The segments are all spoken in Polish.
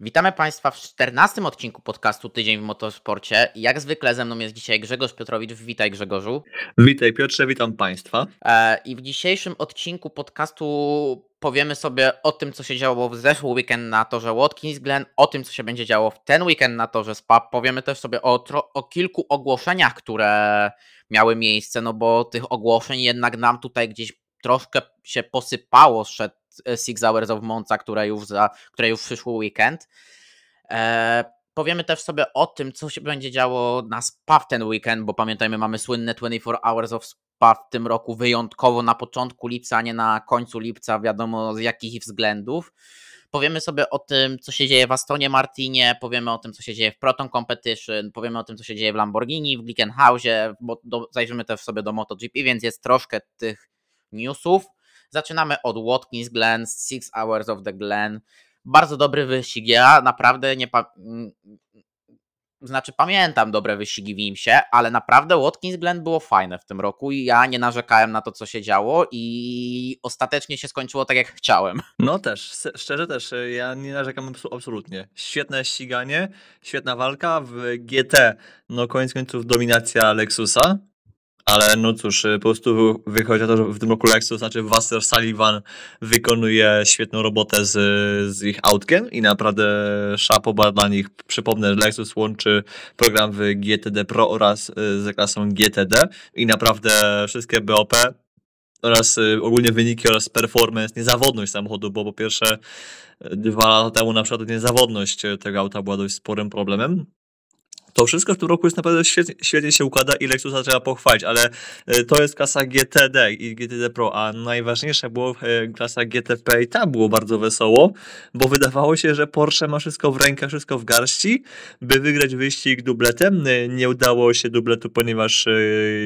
Witamy Państwa w 14 odcinku podcastu Tydzień w Motorsporcie. Jak zwykle ze mną jest dzisiaj Grzegorz Piotrowicz. Witaj Grzegorzu. Witaj Piotrze, witam Państwa. E, I w dzisiejszym odcinku podcastu powiemy sobie o tym, co się działo w zeszły weekend na torze Watkins Glen, o tym, co się będzie działo w ten weekend na torze Spa. Powiemy też sobie o, o kilku ogłoszeniach, które miały miejsce, no bo tych ogłoszeń jednak nam tutaj gdzieś troszkę się posypało przed e, Six Hours of Monza, które już, za, które już przyszły weekend. E, powiemy też sobie o tym, co się będzie działo na SPA w ten weekend, bo pamiętajmy, mamy słynne 24 Hours of SPA w tym roku wyjątkowo na początku lipca, a nie na końcu lipca, wiadomo z jakich względów. Powiemy sobie o tym, co się dzieje w Astonie Martinie, powiemy o tym, co się dzieje w Proton Competition, powiemy o tym, co się dzieje w Lamborghini, w Glickenhausie, bo do, zajrzymy też sobie do MotoGP, więc jest troszkę tych newsów. Zaczynamy od Watkins Glen, Six Hours of the Glen. Bardzo dobry wyścig. Ja naprawdę nie. Pa... Znaczy, pamiętam dobre wyścigi w Imsie, ale naprawdę Watkins Glen było fajne w tym roku i ja nie narzekałem na to, co się działo i ostatecznie się skończyło tak, jak chciałem. No też, szczerze też, ja nie narzekam absolutnie. Świetne ściganie, świetna walka w GT, no koniec końców dominacja Lexusa, ale no cóż, y, po prostu wychodzi na to, że w tym roku Lexus, znaczy Wasser Sullivan wykonuje świetną robotę z, z ich autkiem i naprawdę szapoba dla nich. Przypomnę, Lexus łączy program w GTD Pro oraz y, z klasą GTD i naprawdę wszystkie BOP oraz y, ogólnie wyniki oraz performance, niezawodność samochodu, bo po pierwsze dwa lata temu na przykład niezawodność tego auta była dość sporym problemem to wszystko w tym roku jest naprawdę świetnie, świetnie się układa i Lexusa trzeba pochwalić, ale e, to jest klasa GTD i GTD Pro, a najważniejsze było e, klasa GTP i tam było bardzo wesoło, bo wydawało się, że Porsche ma wszystko w rękach, wszystko w garści, by wygrać wyścig dubletem. E, nie udało się dubletu, ponieważ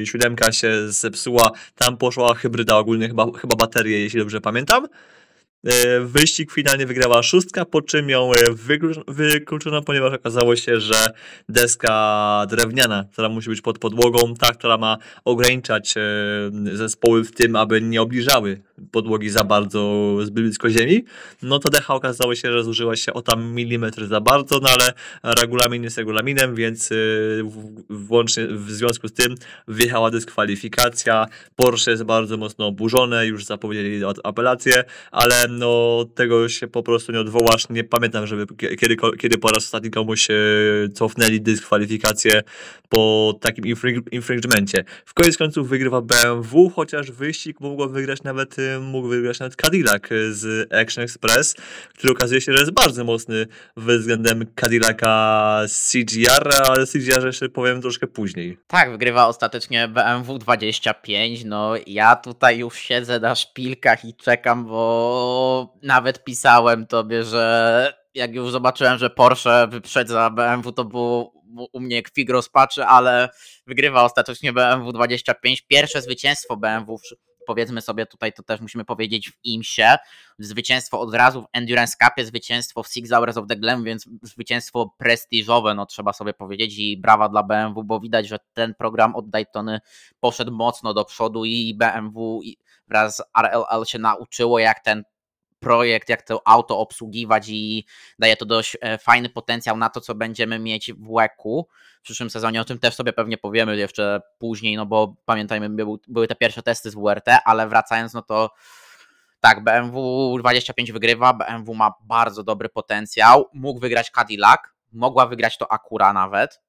siódemka się zepsuła, tam poszła hybryda ogólnie, chyba, chyba baterie, jeśli dobrze pamiętam. E, wyścig finalnie wygrała szóstka, po czym ją e, wykluczono, ponieważ okazało się, że deska drewniana, która musi być pod podłogą, ta, która ma ograniczać e, zespoły w tym, aby nie obliżały podłogi za bardzo zbyt blisko ziemi, no to decha okazało się, że zużyła się o tam milimetr za bardzo, no ale regulamin jest regulaminem, więc włącznie w związku z tym wjechała dyskwalifikacja. Porsche jest bardzo mocno oburzone, już zapowiedzieli apelację, ale no tego się po prostu nie odwołasz. Nie pamiętam, żeby kiedy, kiedy po raz ostatni komuś e, cofnęli dyskwalifikację po takim infringemencie. W koniec końców wygrywa BMW, chociaż wyścig mógł wygrać nawet, e, mógł wygrać nawet Cadillac z Action Express, który okazuje się, że jest bardzo mocny względem Cadillaca CGR, ale CGR jeszcze powiem troszkę później. Tak, wygrywa ostatecznie BMW 25. No ja tutaj już siedzę na szpilkach i czekam, bo nawet pisałem tobie, że jak już zobaczyłem, że Porsche wyprzedza BMW, to było u mnie kwig rozpaczy, ale wygrywa ostatecznie BMW 25. Pierwsze zwycięstwo BMW, powiedzmy sobie tutaj, to też musimy powiedzieć w IMSie. Zwycięstwo od razu w Endurance Cupie, zwycięstwo w Six Hours of the Glen, więc zwycięstwo prestiżowe, no trzeba sobie powiedzieć i brawa dla BMW, bo widać, że ten program od Daytony poszedł mocno do przodu i BMW wraz z RLL się nauczyło, jak ten projekt, jak to auto obsługiwać i daje to dość e, fajny potencłał na to, co będziemy mieć w WEC-u w przyszłym sezonie. O tym też sobie pewnie powiemy jeszcze później, no bo pamiętajmy, były te pierwsze testy z WRT, ale wracając, no to tak, BMW 25 wygrywa, BMW ma bardzo dobry potencjał, mógł wygrać Cadillac, mogła wygrać to Acura nawet,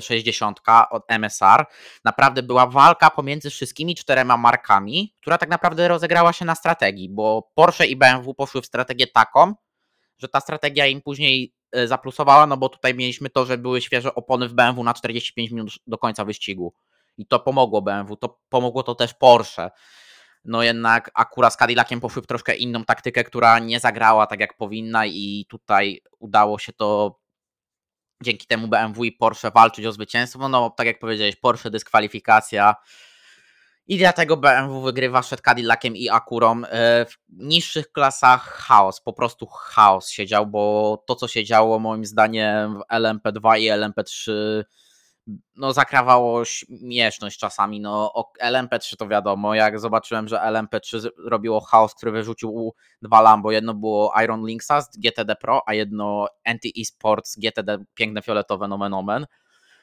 60 od MSR. Naprawdę była walka pomiędzy wszystkimi czterema markami, która tak naprawdę rozegrała się na strategii, bo Porsche i BMW poszły w strategię taką, że ta strategia im później e, zaplusowała, no bo tutaj mieliśmy to, że były świeże opony w BMW na 45 minut do końca wyścigu. I to pomogło BMW, to pomogło to też Porsche. No jednak akurat z Cadillaciem poszły w troszkę inną taktykę, która nie zagrała tak jak powinna i tutaj udało się to dzięki temu BMW i Porsche walczyć o zwycięstwo. No, tak jak powiedziałeś, Porsche dyskwalifikacja. I dlatego BMW wygrywa przed Cadillaciem i Acurą. E, w niższych klasach chaos, po prostu chaos się dział, bo to co się działo moim zdaniem w LMP2 i LMP3 no zakrawało śmieszność czasami. No o LMP3 to wiadomo, jak zobaczyłem, że LMP3 z- robiło chaos, który wyrzucił dwa Lambo, jedno było Iron Linksa z GTD Pro, a jedno Anti Esports GTD piękne fioletowe nomen omen,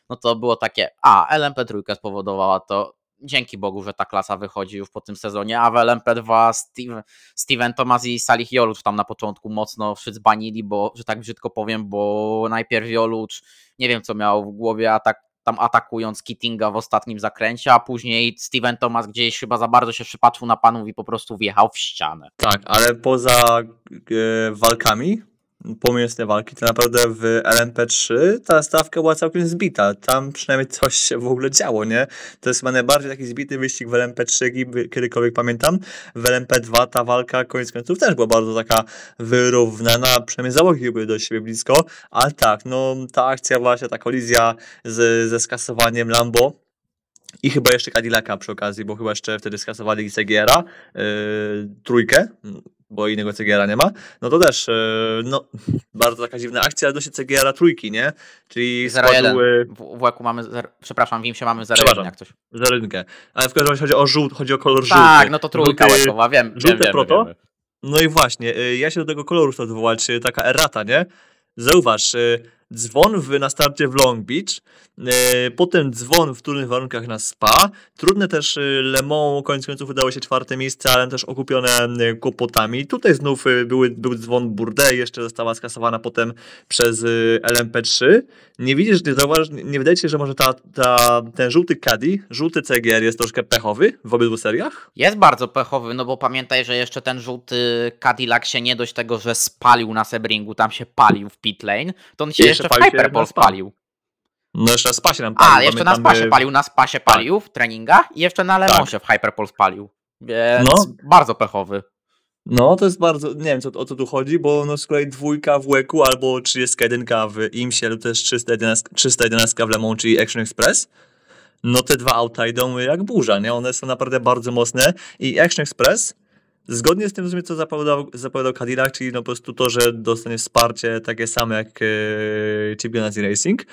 no to było takie, a LMP3 spowodowała to, dzięki Bogu, że ta klasa wychodzi już po tym sezonie, a w LMP2 Steve, Steven Thomas i Salih Jolucz tam na początku mocno zbanili, bo, że tak brzydko powiem, bo najpierw Jolucz nie wiem co miał w głowie, atak, tam atakując Kittinga w ostatnim zakręcie, a później Steven Thomas gdzieś chyba za bardzo się przypatrzył na panów i po prostu wjechał w ścianę. Tak, ale poza e, walkami, te walki, to naprawdę w LMP3 ta stawka była całkiem zbita. Tam przynajmniej coś się w ogóle działo, nie? To jest chyba najbardziej taki zbity wyścig w LMP3, jaki by- kiedykolwiek pamiętam. W LMP2 ta walka koniec końców też była bardzo taka wyrównana, przynajmniej załogi były do siebie blisko, ale tak, no ta akcja właśnie, ta kolizja z, ze skasowaniem Lambo, i chyba jeszcze Cadillaca przy okazji, bo chyba jeszcze wtedy skasowali CGR-a, yy, trójkę, bo innego CGR-a nie ma. No to też, yy, no, bardzo taka dziwna akcja odnośnie CGR-a trójki, nie? Czyli 0-1. składu yy, W WEku mamy, zer- przepraszam, w Imsie mamy 0 Przepraszam. jak coś. za rynkę. Ale w każdym razie chodzi o żółt, chodzi o kolor żółty. Tak, no to trójka Żółty- łekowa, wiem, wiem, żółte wiemy, proto? wiemy. No i właśnie, y, ja się do tego koloru chcę odwołać, y, taka errata, nie? Zauważ, dzwon w, na starcie w Long Beach, potem dzwon w trudnych warunkach na Spa, trudne też y, Le Mans, koniec końców udało się czwarte miejsce, ale też okupione y, kłopotami. Tutaj znów były, był dzwon Bourdais, jeszcze została skasowana potem przez y, LMP3. Nie widzisz, nie zauważysz, nie wydaje się, że może ta, ta, ten żółty Caddy, żółty CGR jest troszkę pechowy w obydwu seriach? Jest bardzo pechowy, no bo pamiętaj, że jeszcze ten żółty Cadillac się nie dość tego, że spalił na Sebringu, tam się palił w pit lane, to on się I jeszcze, jeszcze w Hyperball spalił. No jeszcze na Spa się nam A, palił, jeszcze na pamiętam, Spasie palił, na Spasie palił w treningach i jeszcze na Lemonsie w Hyperball spalił. Więc No. bardzo pechowy. No, to jest bardzo, nie wiem co, o co tu chodzi, bo no z kolei dwójka w Łeku albo 31 w Imsie lub też 311, 311 w Le Mans, czyli Action Express. No te dwa auta idą jak burza, nie? One są naprawdę bardzo mocne i Action Express zgodnie z tym, w sumie, co zapowiadał, zapowiadał Cadillac, czyli no po prostu to, że dostanie wsparcie takie same jak e, Chip Ganassi Racing,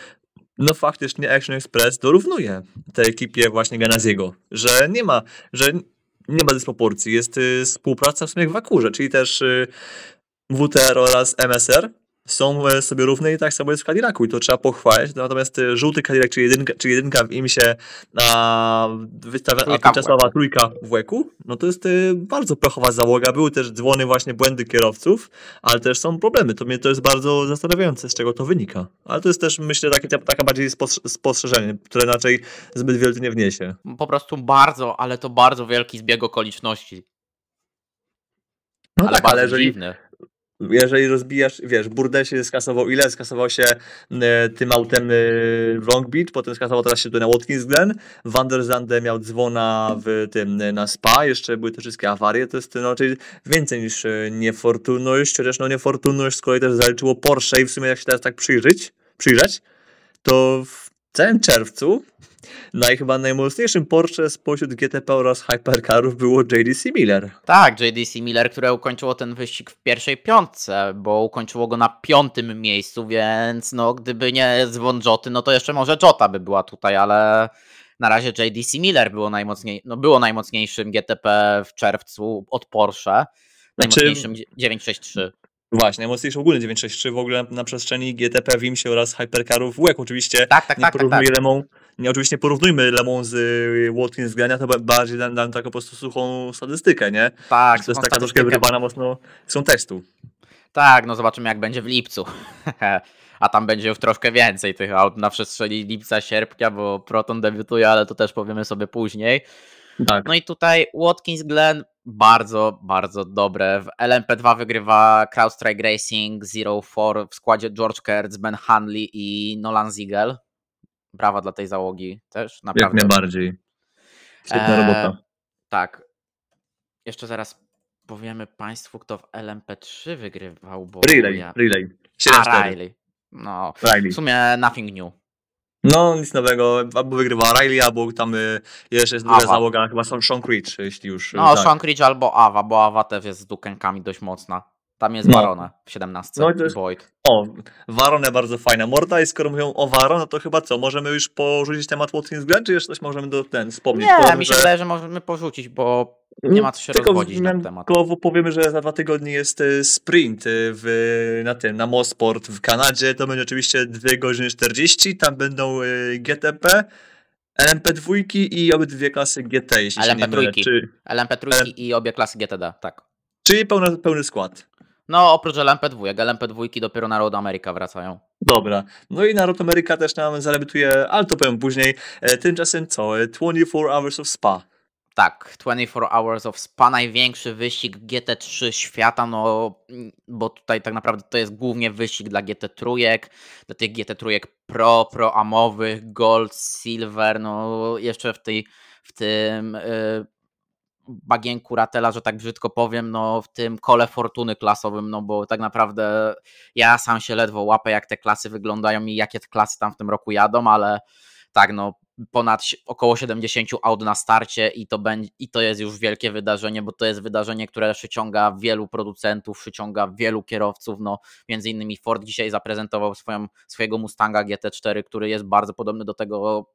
no faktycznie Action Express dorównuje tej ekipie właśnie Ganaziego, że nie ma, że nie ma dysproporcji. Jest y, współpraca w sumie w Akurze, czyli też y, WTR oraz MSR są sobie równe i tak samo jest w Cadillacu i to trzeba pochwalić. Natomiast y, żółty Cadillac, czyli jedynka, czyli jedynka w imsie, a, wystawia, a tymczasowa trójka w łeku, no to jest y, bardzo pechowa załoga. Były też dzwony, właśnie błędy kierowców, ale też są problemy. To mnie to jest bardzo zastanawiające, z czego to wynika. Ale to jest też, myślę, takie, taka bardziej spostrze- spostrzeżenie, które raczej zbyt wiele nie wniesie. Po prostu bardzo, ale to bardzo wielki zbieg okoliczności. No ale tak, bardzo ale jeżeli, dziwny. Jeżeli rozbijasz, wiesz, Burde się skasował ile? Skasował się e, tym autem e, Long Beach, potem skasował teraz się tu na Watkins Glen, Van der Zande miał dzwona w tym e, na Spa, jeszcze były te wszystkie awarie, to jest no, czyli więcej niż e, niefortunność, chociaż no niefortunność z kolei też zaliczyło Porsche i w sumie jak się teraz tak przyjrzeć, przyjrzeć, to w całym czerwcu naj, chyba najmocniejszym Porsche spośród GTP oraz Hypercarów było JDC Miller. Tak, JDC Miller, które ukończyło ten wyścig w pierwszej piątce, bo ukończyło go na piątym miejscu, więc no gdyby nie dzwon Joty, no to jeszcze może Jota by była tutaj, ale na razie JDC Miller było, najmocniej, no było najmocniejszym GTP w czerwcu od Porsche, Znaczy- najmocniejszym 963. Właśnie, najmocniejszy ogólny 963 w ogóle na przestrzeni GTP, Wimsie oraz Hypercarów w łek. Oczywiście Tak, tak, nie tak, tak, tak. Nie, oczywiście porównujmy Lemą z y, Watkins Grania, to ba- bardziej dam, dam taką po prostu suchą statystykę, nie? Tak, to jest taka troszkę wyrywana mocno z kontekstu. Tak, no zobaczymy jak będzie w lipcu. A tam będzie już troszkę więcej tych aut na przestrzeni lipca, sierpnia, bo Proton debiutuje, ale to też powiemy sobie później. Tak. No i tutaj Watkins Glen bardzo, bardzo dobre. W LMP2 wygrywa CrowdStrike Racing, Zero Four w składzie George Kurtz, Ben Hanley i Nolan Ziegel. Brawa dla tej załogi też, Jak naprawdę. najbardziej. Świetna Eee, robota. Tak. Jeszcze zaraz powiemy Państwu, kto w LMP3 wygrywał, bo Relay, ja... relay. A, 7-4. Riley. No, Riley. w sumie nothing new. No, nic nowego. Albo wygrywa Riley, albo tam y, jeszcze jest druga załoga, chyba Sean Sean Creech, jeśli już. y, No, tak. Sean Creech albo Awa, bo Awa też jest z dukenkami dość mocna. Tam jest No. Barona w 17. No i to jest- Boyd. O, Warone bardzo fajna morda i skoro mówią o Waro, no to chyba co, możemy już porzucić temat Watkins Glen, czy jeszcze coś możemy do ten wspomnieć? Nie, Powiedzmy, mi się że- wydaje, że możemy porzucić, bo nie ma co się Tylko rozwodzić na ten temat. wzmiankowo powiemy, że za dwa tygodnie jest e, sprint e, w, na tym, na Mosport w Kanadzie. To będzie oczywiście 2 godziny 40. Tam będą e, GTP, LMP2 i obydwie klasy GT, jeśli się nie LMP3. mylę. Czy, LMP3 i obie klasy GTD, tak. czyli pełny, pełny skład. No oprócz LMP2, LMP2 dopiero na Road America wracają. Dobra. No i Naruto America też nam zadebiutuje, ale to powiem później. E, Tymczasem co? E, 24 Hours of Spa. Tak, 24 Hours of Spa, największy wyścig GT3 świata, no bo tutaj tak naprawdę to jest głównie wyścig dla GT3, dla tych GT3 Pro, Pro Amowych, Gold, Silver, no jeszcze w tej, w tym y, bagienku Ratela, że tak brzydko powiem, no w tym kole fortuny klasowym, no bo tak naprawdę ja sam się ledwo łapę jak te klasy wyglądają i jakie klasy tam w tym roku jadą, ale tak no ponad około 70 aut na starcie i to, będzie, i to jest już wielkie wydarzenie, bo to jest wydarzenie, które przyciąga wielu producentów, przyciąga wielu kierowców, no między innymi Ford dzisiaj zaprezentował swoją, swojego Mustanga GT4, który jest bardzo podobny do tego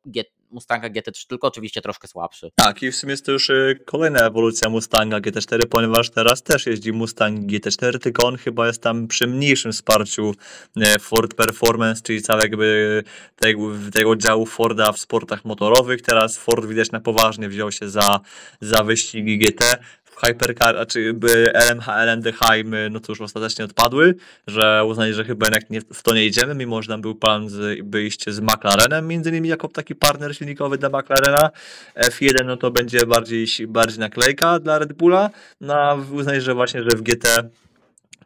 Mustanga GT3, tylko oczywiście troszkę słabszy. Tak, i w sumie jest to już e, kolejna ewolucja Mustanga GT4, ponieważ teraz też jeździ Mustang GT4, tylko on chyba jest tam przy mniejszym wsparciu e, Ford Performance, czyli całego jakby tego, tego działu Forda w sportach motorowych. Teraz Ford widać na poważnie wziął się za, za wyścigi GT. Hypercar, czy by LMH, LMDH, my, no to już ostatecznie odpadły, że uznali, że chyba jednak nie, w to nie idziemy, mimo że tam był plan z, iść z McLarenem, między innymi jako taki partner silnikowy dla McLarena. F1 no to będzie bardziej, bardziej naklejka dla Red Bulla, no uznali, że właśnie, że w GT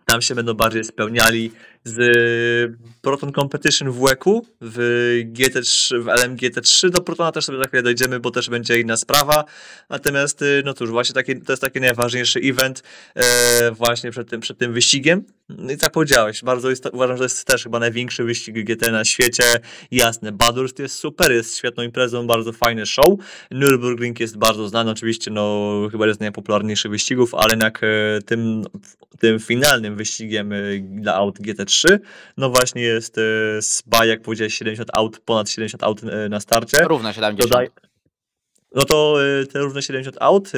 tam się będą bardziej spełniali z Proton Competition w WEC-u, w GT3, w LMGT3, do Protona też sobie za chwilę dojdziemy, bo też będzie inna sprawa, natomiast y, no cóż, właśnie taki, to jest taki najważniejszy event e, właśnie przed tym, przed tym wyścigiem. No i tak powiedziałeś, bardzo uważam, że jest też chyba największy wyścig GT na świecie. Jasne, Badurst jest super, jest świetną imprezą, bardzo fajny show. Nürburgring jest bardzo znany, oczywiście, no chyba jest z najpopularniejszych wyścigów, ale jednak e, tym, tym finalnym wyścigiem e, dla aut GT3, no właśnie jest e, SPA, jak powiedziałeś, 70 aut, ponad 70 aut e, na starcie. Równo 70. Dodaj, no to y, te różne 70 aut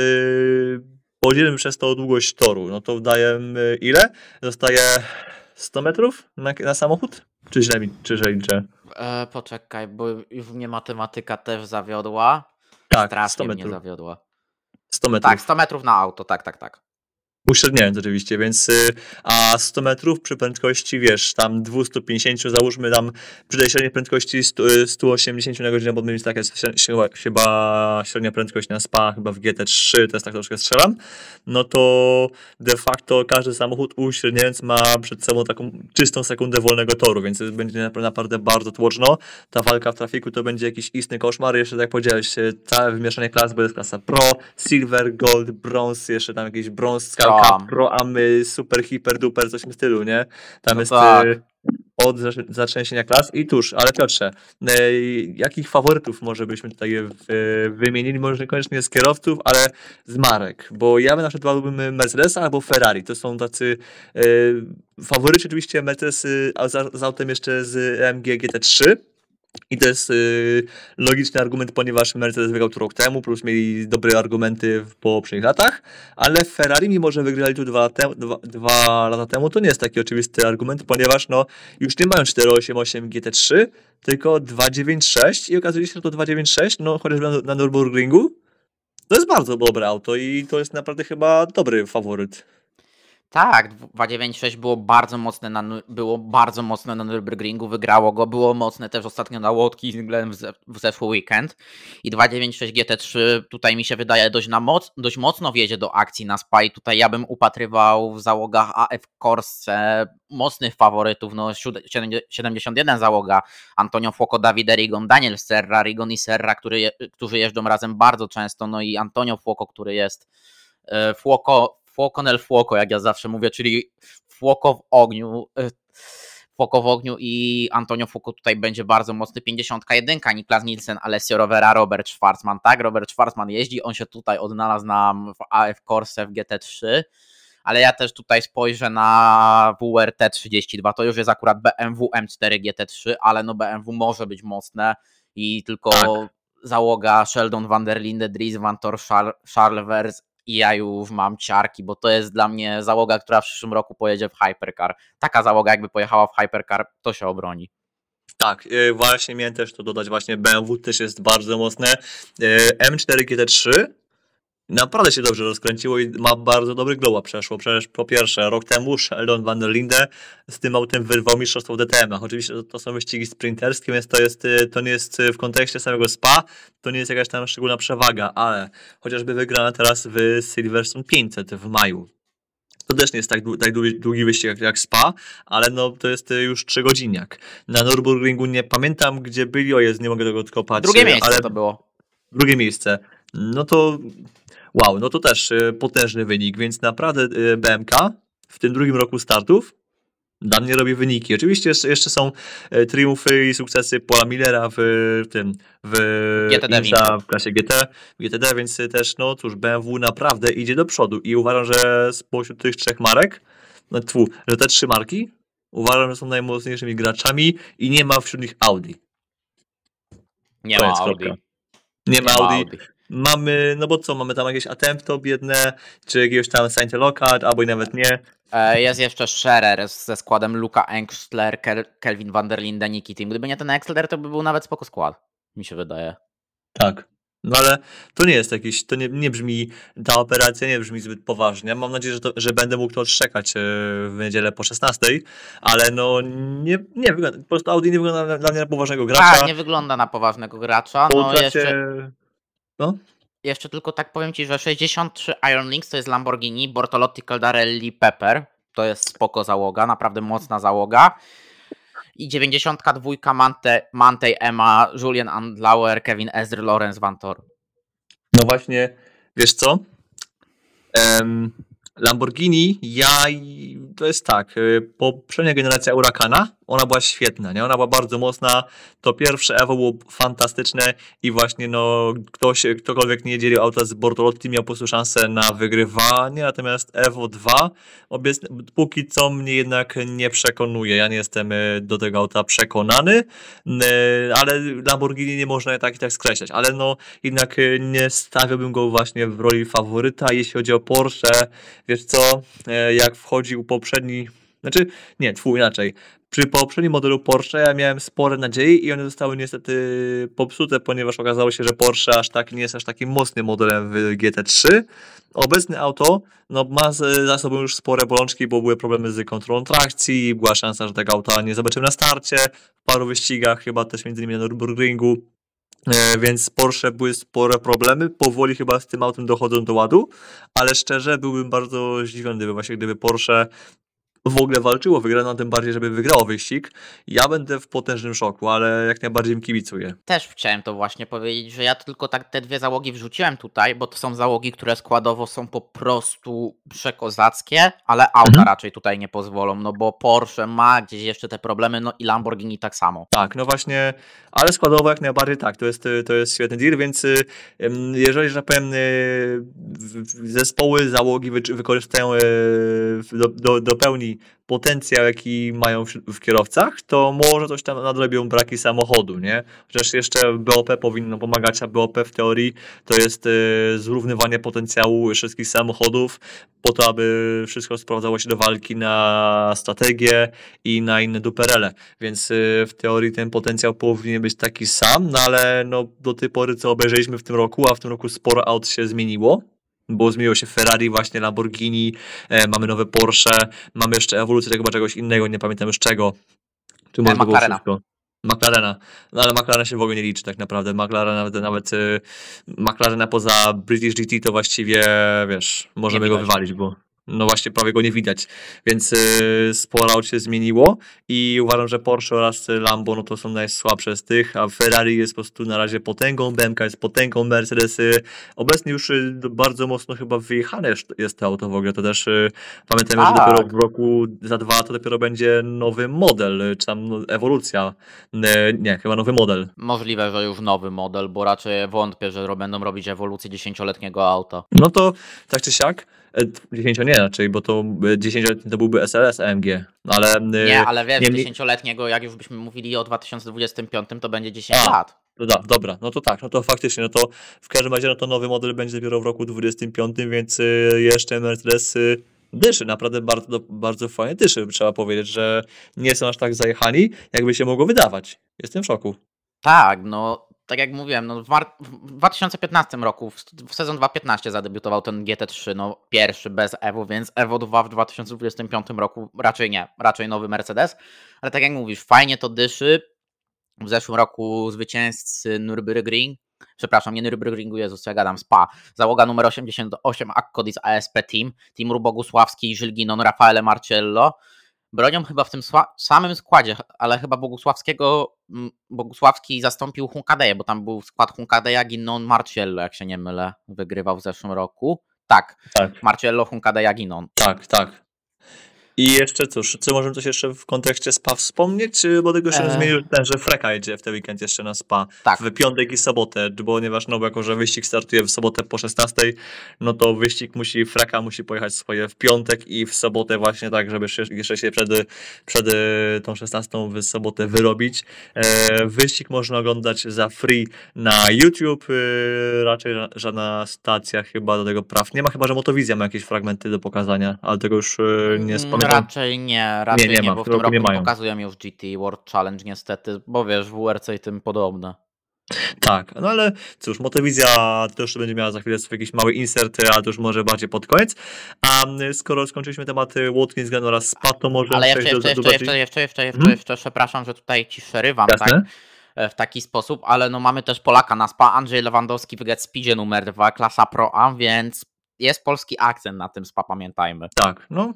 podzielimy przez to długość toru. No to daje y, ile? Zostaje 100 metrów na, na samochód? Czy źle, czy źle liczę? E, poczekaj, bo już mnie matematyka też zawiodła. Tak, 100 Strasznie mnie metrów. zawiodła. 100 metrów. Tak, 100 metrów na auto, tak, tak, tak. Uśredniając oczywiście, więc y, a 100 metrów przy prędkości, wiesz, tam 250, załóżmy tam przy średniej prędkości 100, y, 180 na godzinę, bo mniej taka jest chyba, średnia prędkość na SPA, chyba w GT3, to jest tak troszkę strzelam, no to de facto każdy samochód uśredniając ma przed sobą taką czystą sekundę wolnego toru, więc będzie napra- naprawdę bardzo tłoczno. Ta walka w trafiku to będzie jakiś istny koszmar, jeszcze tak powiedziałeś, y, całe wymieszanie klas, bo jest klasa Pro, Silver, Gold, Bronze, jeszcze tam jakiś Bronze, Sky Pro Cup, Am. Pro Amy, Super, Hiper, Duper, coś w tym stylu, nie? Tam No jest tak. y, od zatrzęsienia klas i tuż, ale Piotrze, y, jakich faworytów może byśmy tutaj y, wymienili, może niekoniecznie z kierowców, ale z marek, bo ja bym na przykład dałbym Mercedesa albo Ferrari, to są tacy faworyci oczywiście Mercedes a za, z autem jeszcze z AMG GT3, i to jest y, logiczny argument, ponieważ Mercedes wygrał tu rok temu, plus mieli dobre argumenty w poprzednich latach, ale Ferrari, mimo że wygrali tu dwa, te, dwa, dwa lata temu, to nie jest taki oczywisty argument, ponieważ no, już nie mają 488 GT3, tylko 296 i okazuje się, że to 296, no chociażby na, na Nürburgringu, to jest bardzo dobre auto i to jest naprawdę chyba dobry faworyt. Tak, 296 było bardzo mocne na, było bardzo mocne na Nürburgringu, wygrało go, było mocne też ostatnio na Łotki względem w, ze, w zeszły weekend. I 296 GT3 tutaj mi się wydaje dość, na moc, dość mocno wjedzie do akcji na SPA i tutaj ja bym upatrywał w załogach AF Corse mocnych faworytów, no siód- 71 załoga, Antonio Fuoco, Davide Rigon, Daniel Serra, Rigon i Serra, który je, którzy jeżdżą razem bardzo często, no i Antonio Fuoco, który jest e, Fuoco, Fuoco nel Fuoco, jak ja zawsze mówię, czyli Fuoco w ogniu. e, Fuoco w ogniu i Antonio Fuoco tutaj będzie bardzo mocny. 51, Niklas Nielsen, Alessio Rovera, Robert Schwarzman. Tak, Robert Schwarzman jeździ, on się tutaj odnalazł nam w AF Corse w GT3. ale ja też tutaj spojrzę na WRT 32, to już jest akurat BMW M4 GT3, ale no BMW może być mocne i tylko Tak. załoga Sheldon van der Linde, Dries van Tor, Char- Charles Vers i ja już mam ciarki, bo to jest dla mnie załoga, która w przyszłym roku pojedzie w Hypercar. Taka załoga jakby pojechała w Hypercar, to się obroni. Tak, e, właśnie miałem też to dodać, właśnie BMW też jest bardzo mocne. E, M4 GT3 naprawdę się dobrze rozkręciło i ma bardzo dobry glow przeszło. Przecież po pierwsze, rok temu Sheldon van der Linde z tym autem wyrwał mistrzostwo w DTM-ach. Oczywiście to- są wyścigi sprinterskie, więc to, jest, e, to nie jest e, w kontekście samego SPA, to nie jest jakaś tam szczególna przewaga, ale chociażby wygrana teraz w Silverstone 500 w maju. To też nie jest tak, tak długi, długi wyścig jak, jak SPA, ale no to jest e, już trzygodziniak. Na Nürburgringu nie pamiętam, gdzie byli, o jest, nie mogę tego odkopać. Drugie miejsce ale to było. drugie miejsce. No to wow, no to też e, potężny wynik, więc naprawdę e, BMK w tym drugim roku startów dla mnie robi wyniki. Oczywiście jeszcze, są e, triumfy i sukcesy Paula Millera w, tym w GTD IMSA, w klasie GT, GTD, więc też no cóż, BMW naprawdę idzie do przodu i uważam, że spośród tych trzech marek, no tfu, że te trzy marki uważam, że są najmocniejszymi graczami i nie ma wśród nich Audi. Nie To ma Audi. kropka. Nie ma Audi. Mamy, no bo co, mamy tam jakieś Attempto biedne, czy jakiegoś tam Saint Locat, albo i nawet nie. E, Jest jeszcze Scherer ze składem Luka Engstler, Kel- Kelvin van der Linde, Niki Team. Gdyby nie ten Engstler, to by był nawet spoko skład, mi się wydaje. Tak. No ale to nie jest jakiś, to nie, nie brzmi, ta operacja nie brzmi zbyt poważnie. Mam nadzieję, że, to, że będę mógł to odszczekać e, w niedzielę po 16, ale no nie, nie wygląda, po prostu Audi nie wygląda dla- mnie na poważnego gracza. Tak, nie wygląda na poważnego gracza. Po No trakcie- jeszcze, No, jeszcze tylko tak powiem Ci, że 63 Iron Links to jest Lamborghini, Bortolotti, Caldarelli, Pepper. To jest spoko załoga, naprawdę mocna załoga. I 92 Mante, Mantej, Emma, Julian Andlauer, Kevin Ezra, Lorenz Van Tor. No właśnie, wiesz co? Em, Lamborghini, ja to jest tak, y, poprzednia generacja Huracana, ona była świetna, nie? Ona była bardzo mocna, to pierwsze Evo było fantastyczne i właśnie no ktoś, ktokolwiek nie dzielił auta z Bortolotti miał po prostu szansę na wygrywanie, natomiast Evo 2 obecnie, póki co mnie jednak nie przekonuje, ja nie jestem y, do tego auta przekonany, ale Lamborghini nie można tak i tak skreślać, ale no jednak y, nie stawiałbym go właśnie w roli faworyta. Jeśli chodzi o Porsche, wiesz co, e, jak wchodził poprzedni, znaczy nie, twój inaczej. Przy poprzednim modelu Porsche ja miałem spore nadzieje i one zostały niestety popsute, ponieważ okazało się, że Porsche aż tak nie jest aż takim mocnym modelem w GT3. Obecne auto no, ma za sobą już spore bolączki, bo były problemy z kontrolą trakcji, była szansa, że tego auta nie zobaczymy na starcie, w paru wyścigach, chyba też między innymi na Nürburgringu. E, Więc Porsche były spore problemy. Powoli chyba z tym autem dochodzą do ładu, ale szczerze byłbym bardzo zdziwiony, gdyby właśnie gdyby Porsche w ogóle walczyło wygrano, tym bardziej, żeby wygrało wyścig. Ja będę w potężnym szoku, ale jak najbardziej im kibicuję. Też chciałem to właśnie powiedzieć, że ja tylko tak te dwie załogi wrzuciłem tutaj, bo to są załogi, które składowo są po prostu przekozackie, ale auta Mhm. raczej tutaj nie pozwolą, no bo Porsche ma gdzieś jeszcze te problemy, no i Lamborghini tak samo. Tak, no właśnie, ale składowo jak najbardziej tak, to jest, to jest świetny deal, więc jeżeli, że tak powiem, zespoły, załogi wy- wykorzystają w- do, do, do pełni potencjał, jaki mają w, kierowcach, to może coś tam nadrobią braki samochodu, nie? Chociaż jeszcze BOP powinno pomagać, a BOP w teorii to jest y, zrównywanie potencjału wszystkich samochodów po to, aby wszystko sprowadzało się do walki na strategię i na inne duperele. Więc y, w teorii ten potencjał powinien być taki sam, no ale no, do tej pory co obejrzeliśmy w tym roku, a w tym roku sporo aut się zmieniło. Bo zmieniło się Ferrari, właśnie Lamborghini, e, mamy nowe Porsche, mamy jeszcze ewolucję chyba czegoś innego, nie pamiętam już czego. Czy może to było McLarena. wszystko? McLarena. No ale McLaren się w ogóle nie liczy tak naprawdę. McLaren nawet, nawet y, McLarena poza British GT to właściwie, wiesz, możemy go wywalić, bo no właśnie prawie go nie widać. Więc y, sporo się zmieniło i uważam, że Porsche oraz Lambo no to są najsłabsze z tych, a Ferrari jest po prostu na razie potęgą, BMK jest potęgą, Mercedesy obecnie już y, bardzo mocno chyba wyjechane jest- to auto w ogóle, to też y, pamiętajmy, że Tak. dopiero w roku za dwa to dopiero będzie nowy model, czy tam no, ewolucja, nie, chyba nowy model. Możliwe, że już nowy model, bo raczej wątpię, że będą robić ewolucję dziesięcioletniego auta. No to tak czy siak, 10 nie raczej, bo to e, 10 to byłby SLS AMG, ale... e, Nie, ale wiesz, niemniej- 10-letniego, jak już byśmy mówili o 2025, to będzie 10 A. lat. No da, dobra, no to tak, no to faktycznie, no to w każdym razie no to nowy model będzie dopiero w roku 25, więc jeszcze Mercedes dyszy, naprawdę bardzo, bardzo fajnie dyszy, trzeba powiedzieć, że nie są aż tak zajechani, jakby się mogło wydawać. Jestem w szoku. Tak, no tak jak mówiłem, no w, w 2015 roku, w, sezon 2015 zadebiutował ten GT3, no pierwszy bez Evo, więc Evo 2 w 2025 roku raczej nie, raczej nowy Mercedes, ale tak jak mówisz, fajnie to dyszy. W zeszłym roku zwycięzcy Nürburgring, przepraszam, nie Nürburgringu, Jezus, ja gadam, SPA, załoga numer 88 Akkodis ASP Team, Timur Bogusławski, Żylginon, Rafaele Marcello, bronią chyba w tym samym składzie, ale chyba Bogusławskiego, mm, Bogusławski zastąpił Hunkadeję, bo tam był skład Hunkadeja, Ginnon, Marcello, jak się nie mylę, wygrywał w zeszłym roku. Tak, Tak, Marcello, Hunkadeja, Ginnon. tak, tak. I jeszcze cóż, co możemy coś jeszcze w kontekście SPA wspomnieć, czy bo tego się Eee. zmienił ten, że Freka jedzie w ten weekend jeszcze na SPA. Tak, w piątek i sobotę, ponieważ no, bo jako, że wyścig startuje w sobotę po 16, no to wyścig musi, Freka musi pojechać swoje w piątek i w sobotę właśnie tak, żeby jeszcze- się przed, przed e, tą 16 w sobotę wyrobić. E, wyścig można oglądać za free na YouTube, e, raczej ża- żadna stacja chyba do tego praw nie ma, chyba, że Motowizja ma jakieś fragmenty do pokazania, ale tego już e, nie Mm, spamiętam. Raczej nie, raczej nie, nie ma, bo w tym roku nie nie mają. pokazują już GT World Challenge niestety, bo wiesz, WRC i tym podobne. Tak, no ale cóż, Motowizja też będzie miała za chwilę swój jakiś mały insert, ale to już może bardziej pod koniec. A skoro skończyliśmy tematy Watkins Gun oraz SPA, to może Ale jeszcze, jeszcze, jeszcze, jeszcze, jeszcze, jeszcze, jeszcze, jeszcze, przepraszam, że tutaj ci przerywam, tak? E, w taki sposób, ale no mamy też Polaka na SPA, Andrzej Lewandowski w Speedzie numer 2, klasa Pro Am, więc jest polski akcent na tym SPA, pamiętajmy. Tak, no.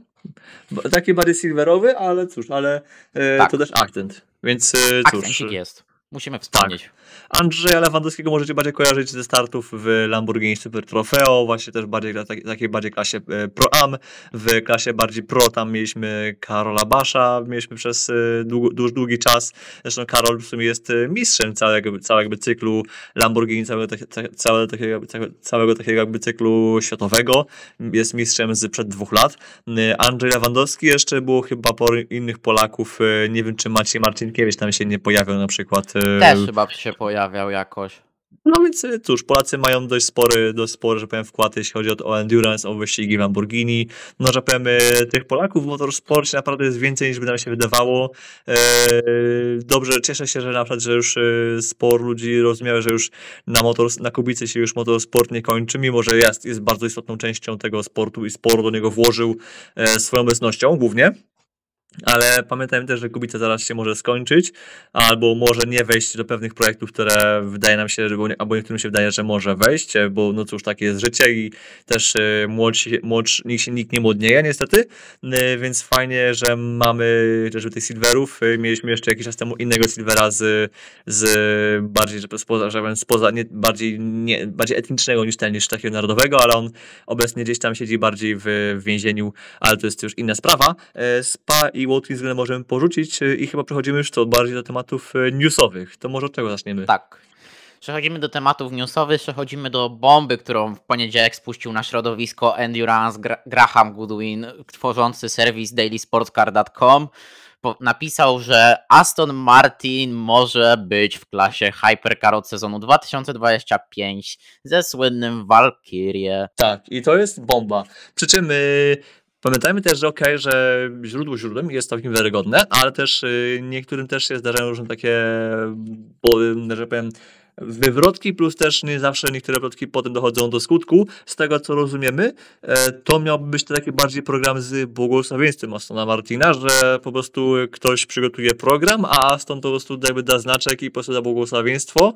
Taki bardziej silverowy, ale cóż, ale e, Tak. to też akcent. Więc e, cóż, Akcencik jest. Musimy wspomnieć. Andrzeja Lewandowskiego możecie bardziej kojarzyć ze startów w Lamborghini Super Trofeo, właśnie też bardziej w takiej, takiej bardziej klasie e, Pro Am. W klasie bardziej Pro tam mieliśmy Karola Basza, mieliśmy przez e, długo, dłuż, długi czas. Zresztą Karol w sumie jest e, mistrzem całego, całego cyklu Lamborghini, całego, tak- ca- całego, takiego, całego, takiego jakby cyklu światowego. Jest mistrzem z przed dwóch lat. Andrzej Lewandowski jeszcze było chyba po innych Polaków, nie wiem czy Maciej Marcinkiewicz tam się nie pojawił na przykład. Też chyba się pojawiał jakoś. no więc y, cóż, Polacy mają dość spory, dość spory, że powiem, wkład, jeśli chodzi o, o endurance, o wyścigi Lamborghini. No, że powiem, y, tych Polaków w motorsporcie naprawdę jest więcej niż by nam się wydawało. E, Dobrze, cieszę się, że na przykład, że już y, sporo ludzi rozumiało, że już na, motor, na Kubicy się już motorsport nie kończy, mimo że jest, jest bardzo istotną częścią tego sportu i sporo do niego włożył e, swoją obecnością głównie. Ale pamiętajmy też, że Kubica zaraz się może skończyć, albo może nie wejść do pewnych projektów, które wydaje nam się, albo niektórym się wydaje, że może wejść, e, bo no cóż, takie jest życie i też e, młodsi, młodszy, nikt, nikt nie młodnieje niestety, E, więc fajnie, że mamy też tych silverów. Mieliśmy jeszcze jakiś czas temu innego silvera z, z bardziej, że spoza, że spoza nie, bardziej, nie, bardziej etnicznego niż ten, niż takiego narodowego, ale on obecnie gdzieś tam siedzi bardziej w, w więzieniu, ale to jest już inna sprawa. Spa i Watkins Glen możemy porzucić e, i chyba przechodzimy już co bardziej do tematów e, newsowych. To może od czego zaczniemy? Tak. Przechodzimy do tematów newsowych, przechodzimy do bomby, którą w poniedziałek spuścił na środowisko Endurance Gra- Graham Goodwin, tworzący serwis dailysportscar.com. Po- Napisał, że Aston Martin może być w klasie Hypercar od sezonu 2025 ze słynnym Valkyrie. Tak, i to jest bomba. Przy czym y, pamiętajmy też, że okej, że źródło źródłem jest całkiem wiarygodne, ale też y, niektórym też się zdarzają różne takie, bo, że powiem, wywrotki, plus też nie zawsze niektóre plotki potem dochodzą do skutku. Z tego co rozumiemy, e, to miałby być taki bardziej program z błogosławieństwem Astona Martina, że po prostu ktoś przygotuje program, a Aston po prostu jakby da znaczek i po prostu da błogosławieństwo.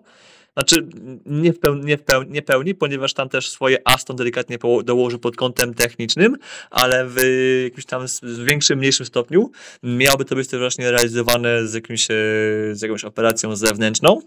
Znaczy, nie w, pełni, nie, w pełni, nie pełni, ponieważ tam też swoje Aston delikatnie poło- dołoży pod kątem technicznym, ale w jakimś tam większym, mniejszym stopniu miałoby to być też właśnie realizowane z, jakimś, e, z jakąś operacją zewnętrzną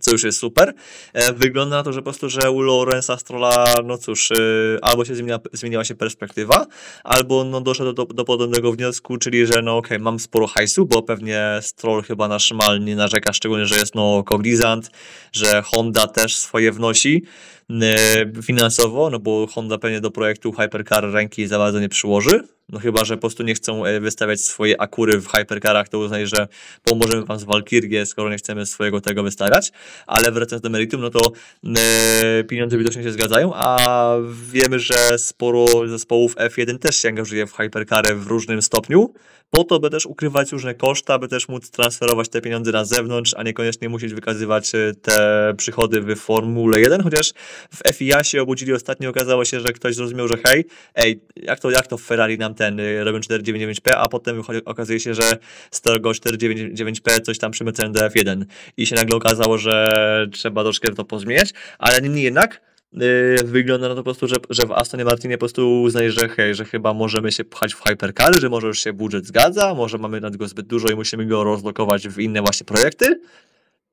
co już jest super. E, Wygląda na to, że po prostu, że u Lorenza Strolla, no cóż, e, albo się zmienia, zmieniła się perspektywa, albo no doszedł do, do podobnego wniosku, czyli że no okej, mam sporo hajsu, bo pewnie Stroll chyba na szmal nie narzeka, szczególnie, że jest no Cognizant, że Honda też swoje wnosi. E, finansowo, no bo Honda pewnie do projektu Hypercar ręki za bardzo nie przyłoży. No chyba, że po prostu nie chcą e, wystawiać swoje akury w Hypercarach, to uznaj, że pomożemy wam z Valkyrie, skoro nie chcemy swojego tego wystawiać. Ale wracając do meritum, no to e, pieniądze widocznie się zgadzają, a wiemy, że sporo zespołów F1 też się angażuje w Hypercary w różnym stopniu po to, by też ukrywać różne koszta, by też móc transferować te pieniądze na zewnątrz, a niekoniecznie musieć wykazywać te przychody w Formule 1, chociaż w FIA się obudzili ostatnio, okazało się, że ktoś zrozumiał, że hej, ej, jak to, jak to w Ferrari nam ten e, robią 499P, a potem okazuje się, że z tego 499P coś tam przymycają do F1 i się nagle okazało, że trzeba troszkę to pozmieniać, ale niemniej jednak Yy, wygląda na to po prostu, że, że w Astonie Martinie po prostu uznaje, że hej, że chyba możemy się pchać w hypercary, że może już się budżet zgadza, może mamy na tego zbyt dużo i musimy go rozlokować w inne właśnie projekty.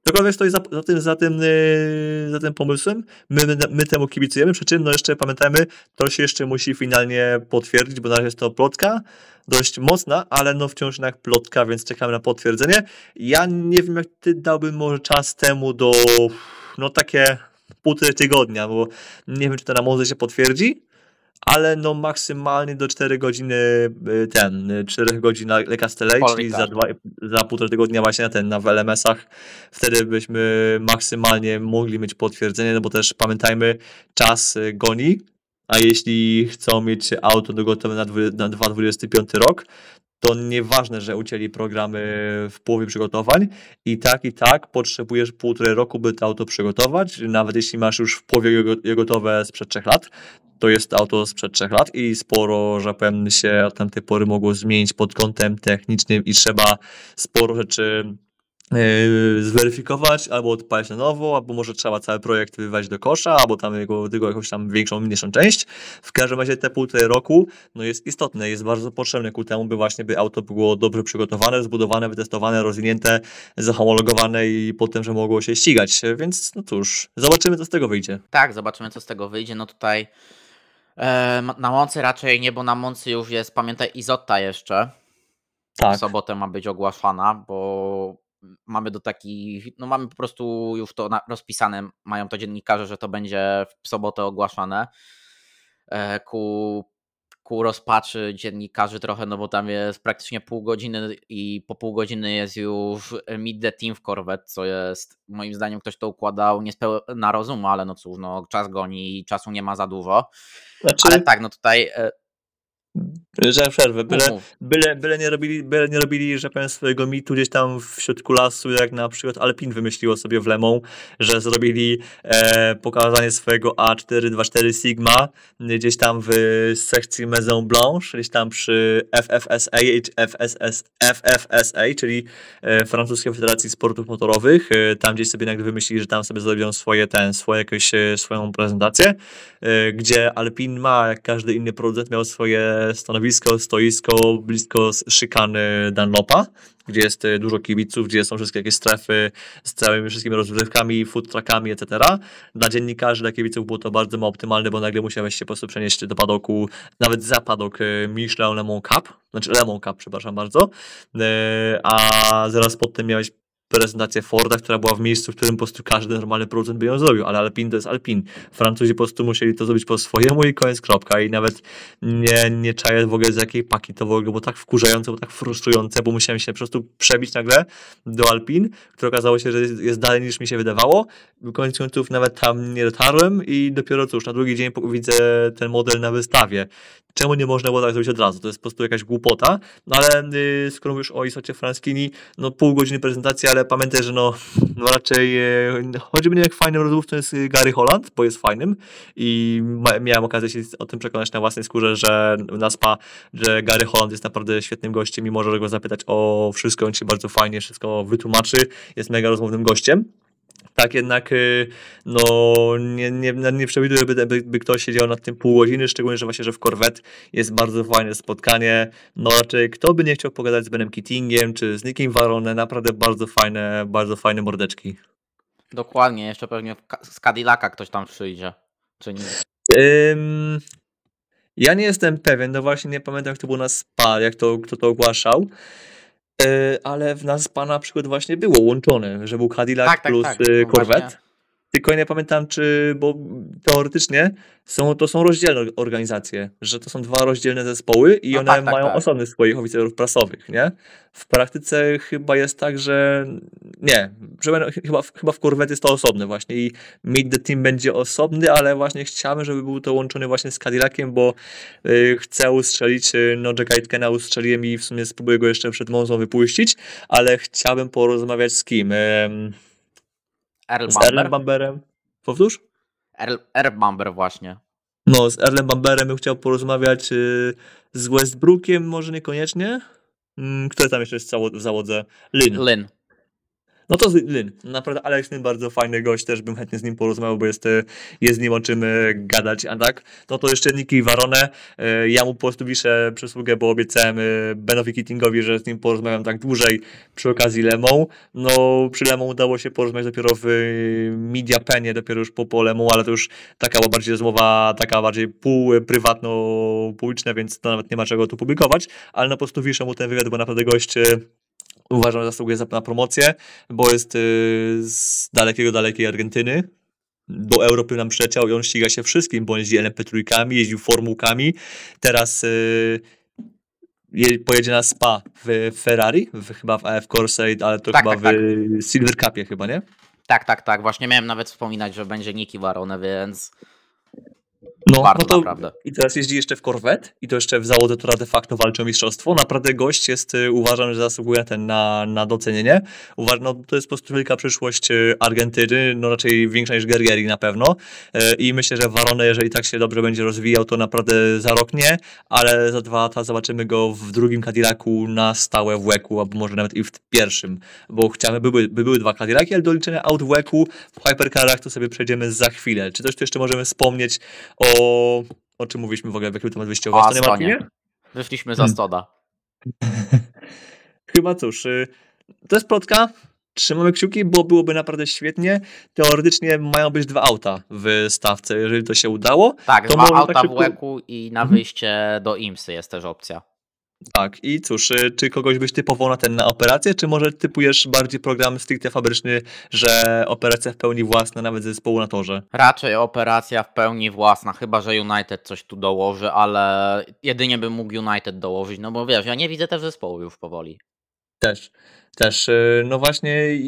Cokolwiek stoi za, za, tym, za, tym, yy, za tym pomysłem, my, my, my, temu kibicujemy, przy czym no jeszcze pamiętajmy, to się jeszcze musi finalnie potwierdzić, bo na razie jest to plotka, dość mocna, ale no wciąż jednak plotka, więc czekamy na potwierdzenie. Ja nie wiem, jak ty dałbym może czas temu do, no takie półtorej tygodnia, bo nie wiem, czy to na mocy się potwierdzi, ale no maksymalnie do 4 godziny y, ten, 4 godzin na Lekastelej, czyli za, dwa, za półtorej tygodnia właśnie na ten, na w LMS-ach, wtedy byśmy maksymalnie mogli mieć potwierdzenie, no bo też pamiętajmy, czas y, goni, a jeśli chcą mieć auto gotowe na, na 2025 rok, to nieważne, że ucięli programy w połowie przygotowań i tak i tak potrzebujesz półtorej roku, by to auto przygotować, nawet jeśli masz już w połowie je gotowe sprzed trzech lat, to jest auto sprzed trzech lat i sporo, że powiem, się od tamtej pory mogło zmienić pod kątem technicznym i trzeba sporo rzeczy Yy, zweryfikować, albo odpalić na nowo, albo może trzeba cały projekt wywalić do kosza, albo tam jego, tylko jakąś tam większą, mniejszą część. W każdym razie te półtorej roku no jest istotne, jest bardzo potrzebne ku temu, by właśnie by auto było dobrze przygotowane, zbudowane, wytestowane, rozwinięte, zahomologowane i potem, że mogło się ścigać. Więc no cóż, zobaczymy co z tego wyjdzie. Tak, zobaczymy co z tego wyjdzie. No tutaj e, na Moncy raczej nie, bo na Moncy już jest, pamiętaj, Izotta jeszcze. Tak. W sobotę ma być ogłaszana, bo mamy do takich, no mamy po prostu już to rozpisane, mają to dziennikarze, że to będzie w sobotę ogłaszane e, ku, ku rozpaczy dziennikarzy trochę, no bo tam jest praktycznie pół godziny i po pół godziny jest już Meet the Team w Corvette, co jest moim zdaniem ktoś to układał na rozum, ale no cóż, no czas goni i czasu nie ma za dużo. Znaczy... Ale tak, no tutaj e, że przerwę, byle, byle, byle, nie robili, byle nie robili, że powiem, swojego mitu gdzieś tam w środku lasu, jak na przykład Alpin wymyśliło sobie w Lemą, że zrobili e, pokazanie swojego A424 Sigma gdzieś tam w sekcji Maison Blanche, gdzieś tam przy FFSA, FSS, FFSA czyli e, Francuskiej Federacji Sportów Motorowych. E, tam gdzieś sobie nagle wymyślili, że tam sobie zrobią swoje, ten, swoje jakieś, e, swoją prezentację, e, gdzie Alpin ma, jak każdy inny producent, miał swoje stanowisko, stoisko blisko szykany Dunlopa, gdzie jest e, dużo kibiców, gdzie są wszystkie jakieś strefy z całymi wszystkimi rozrywkami, food truckami, etc. Dla dziennikarzy, dla kibiców było to bardzo optymalne, bo nagle musiałeś się po prostu przenieść do padoku, nawet za padok e, Michelin Lemon Cup, znaczy Lemon Cup, przepraszam bardzo, e, a zaraz potem miałeś prezentację Forda, która była w miejscu, w którym po prostu każdy normalny producent by ją zrobił, ale Alpin to jest Alpin. Francuzi po prostu musieli to zrobić po swojemu i koniec kropka i nawet nie, nie czaję w ogóle z jakiej paki to w ogóle było tak wkurzające, było tak frustrujące, bo musiałem się po prostu przebić nagle do Alpin, które okazało się, że jest, jest dalej niż mi się wydawało. Końcu końców nawet tam nie dotarłem i dopiero cóż, na drugi dzień widzę ten model na wystawie. Czemu nie można było tak zrobić od razu? To jest po prostu jakaś głupota, no ale yy, skoro mówisz o Isocie Franskini, no pół godziny prezentacji, ale pamiętaj, że no, no raczej yy, chodzi mnie jak fajnym rozmówcą jest Gary Holland, bo jest fajnym. I ma, miałem okazję się o tym przekonać na własnej skórze, że na SPA, że Gary Holland jest naprawdę świetnym gościem i może go zapytać o wszystko, on ci bardzo fajnie wszystko wytłumaczy, jest mega rozmownym gościem tak jednak y, no, nie, nie, nie przewiduję, by, by, by, ktoś siedział nad tym pół godziny, szczególnie, że właśnie, że w Corvette jest bardzo fajne spotkanie. No raczej kto by nie chciał pogadać z Benem Keatingiem, czy z Nickiem Varone, naprawdę bardzo fajne, bardzo fajne mordeczki. Dokładnie, jeszcze pewnie z Cadillaca ktoś tam przyjdzie, czy nie? Ym, ja nie jestem pewien, no właśnie nie pamiętam, jak to było na SPA, jak to, kto to ogłaszał. E, ale w nas pana przykład właśnie było łączone, że był Cadillac tak, tak plus tak, tak. Corvette. Tylko nie pamiętam, czy, bo teoretycznie są, to są rozdzielne organizacje, że to są dwa rozdzielne zespoły i No one tak, tak, mają tak. osobnych swoich oficerów prasowych, nie? W praktyce chyba jest tak, że nie, że chyba, chyba w Corvette jest to osobne właśnie i Meet the Team będzie osobny, ale właśnie chciałbym, żeby był to łączony właśnie z Cadillaciem, bo y, chcę ustrzelić, y, no Jacka Aitkena ustrzeliłem i w sumie spróbuję go jeszcze przed Monzą wypuścić, ale chciałbym porozmawiać z kim? Em, Earl z Erlem Bamber? Bamberem. Powtórz? Earl, Earl Bamber właśnie. No, z Erlem Bamberem bym chciał porozmawiać y, z Westbrookiem, może niekoniecznie. Mm, Kto tam jeszcze jest w zało- w załodze? Lynn. Lynn. No to Lynn. Naprawdę Alex Lynn bardzo fajny gość, też bym chętnie z nim porozmawiał, bo jest, y, jest z nim o czym y, gadać, a tak? No to jeszcze Niki Varone. Y, Ja mu po prostu piszę przysługę, bo obiecałem Benowi Keatingowi, że z nim porozmawiam tak dłużej przy okazji Lemą. No przy Lemą udało się porozmawiać dopiero w Media Penie, dopiero już po, po Lemą, ale to już taka była bardziej rozmowa, taka bardziej pół prywatno publiczna, więc to nawet nie ma czego tu publikować, ale no po prostu wiszę mu ten wywiad, bo naprawdę gość uważam, że zasługuje za- na promocję, bo jest y, z dalekiego, dalekiej Argentyny. Do Europy nam przyleciał i on ściga się wszystkim, bo on jeździ LMP3, jeździł formułkami. Teraz y, je, pojedzie na Spa w Ferrari, w, chyba w AF Corse, ale to Tak, chyba tak, w Silver Cupie chyba, nie? Tak, tak, tak. Właśnie miałem nawet wspominać, że będzie Niki Varone, więc No, warto no to naprawdę. i teraz jeździ jeszcze w Corvette i to jeszcze w załodze, która de facto walczy o mistrzostwo. Naprawdę gość jest, y, uważam, że zasługuje ten na, na docenienie. Uważam, no, to jest po prostu wielka przyszłość y, Argentyny, no raczej większa niż Guerrieri na pewno. Y, I myślę, że Varone, jeżeli tak się dobrze będzie rozwijał, to naprawdę za rok nie, ale za dwa lata zobaczymy go w drugim Cadillacu na stałe w łeku, albo może nawet i w pierwszym, bo chciałem, by były, by były dwa Cadillaki, ale do liczenia aut w łeku w Hypercarach to sobie przejdziemy za chwilę. Czy coś tu jeszcze możemy wspomnieć o, o czym mówiliśmy w ogóle, w jakim temat wyjściowy? O Astonie? Wyszliśmy za Hmm. Stoda. Chyba cóż, y, to jest plotka. Trzymamy kciuki, bo byłoby naprawdę świetnie. Teoretycznie mają być dwa auta w stawce, jeżeli to się udało. Tak, To dwa auta tak w szybko- łeku i na Mhm. wyjście do IMSY jest też opcja. Tak, i cóż, y, czy kogoś byś typował na ten na operację, czy może typujesz bardziej program stricte fabryczny, że operacja w pełni własna, nawet zespołu na torze? Raczej operacja w pełni własna, chyba że United coś tu dołoży, ale jedynie bym mógł United dołożyć, no bo wiesz, ja nie widzę też zespołu już powoli. Też, też, y, no właśnie,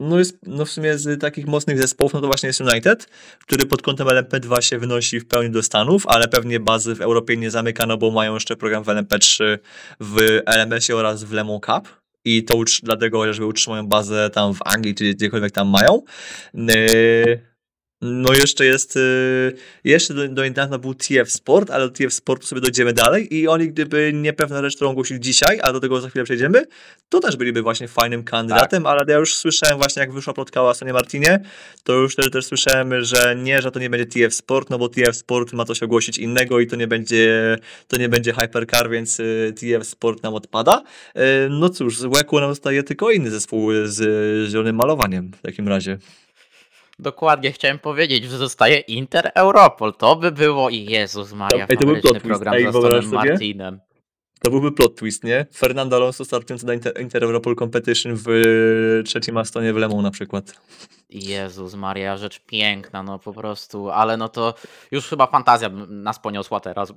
no jest, no w sumie z takich mocnych zespołów, no to właśnie jest United, który pod kątem LMP2 się wynosi w pełni do Stanów, ale pewnie bazy w Europie nie zamyka, no bo mają jeszcze program w LMP3 w LMS-ie oraz w Lemon Cup. I to dlatego chociażby utrzymują bazę tam w Anglii, czy gdziekolwiek tam mają. Y, No jeszcze jest, y, jeszcze do, do niedawna był TF Sport, ale do TF Sportu sobie dojdziemy dalej i oni gdyby nie pewna rzecz, którą ogłosili dzisiaj, a do tego za chwilę przejdziemy, to też byliby właśnie fajnym kandydatem, ale ja już słyszałem właśnie jak wyszła plotka o Astonie Martinie, to już też, też słyszałem, że nie, że to nie będzie TF Sport, no bo TF Sport ma coś ogłosić innego i to nie będzie, to nie będzie Hypercar, więc y, TF Sport nam odpada. Y, No cóż, z łeku nam zostaje tylko inny zespół z zielonym malowaniem w takim razie. Dokładnie chciałem powiedzieć, że zostaje Inter Europol. To by było i Jezus Maria, Ej, to był plot twist. program Ej, Stonem sobie? Martinem. To byłby plot twist, nie? Fernando Alonso startujący na Inter, Inter Europol Competition w y, trzecim Astonie w Lemą na przykład. Jezus Maria, rzecz piękna, no po prostu, ale no to już chyba fantazja nas poniosła teraz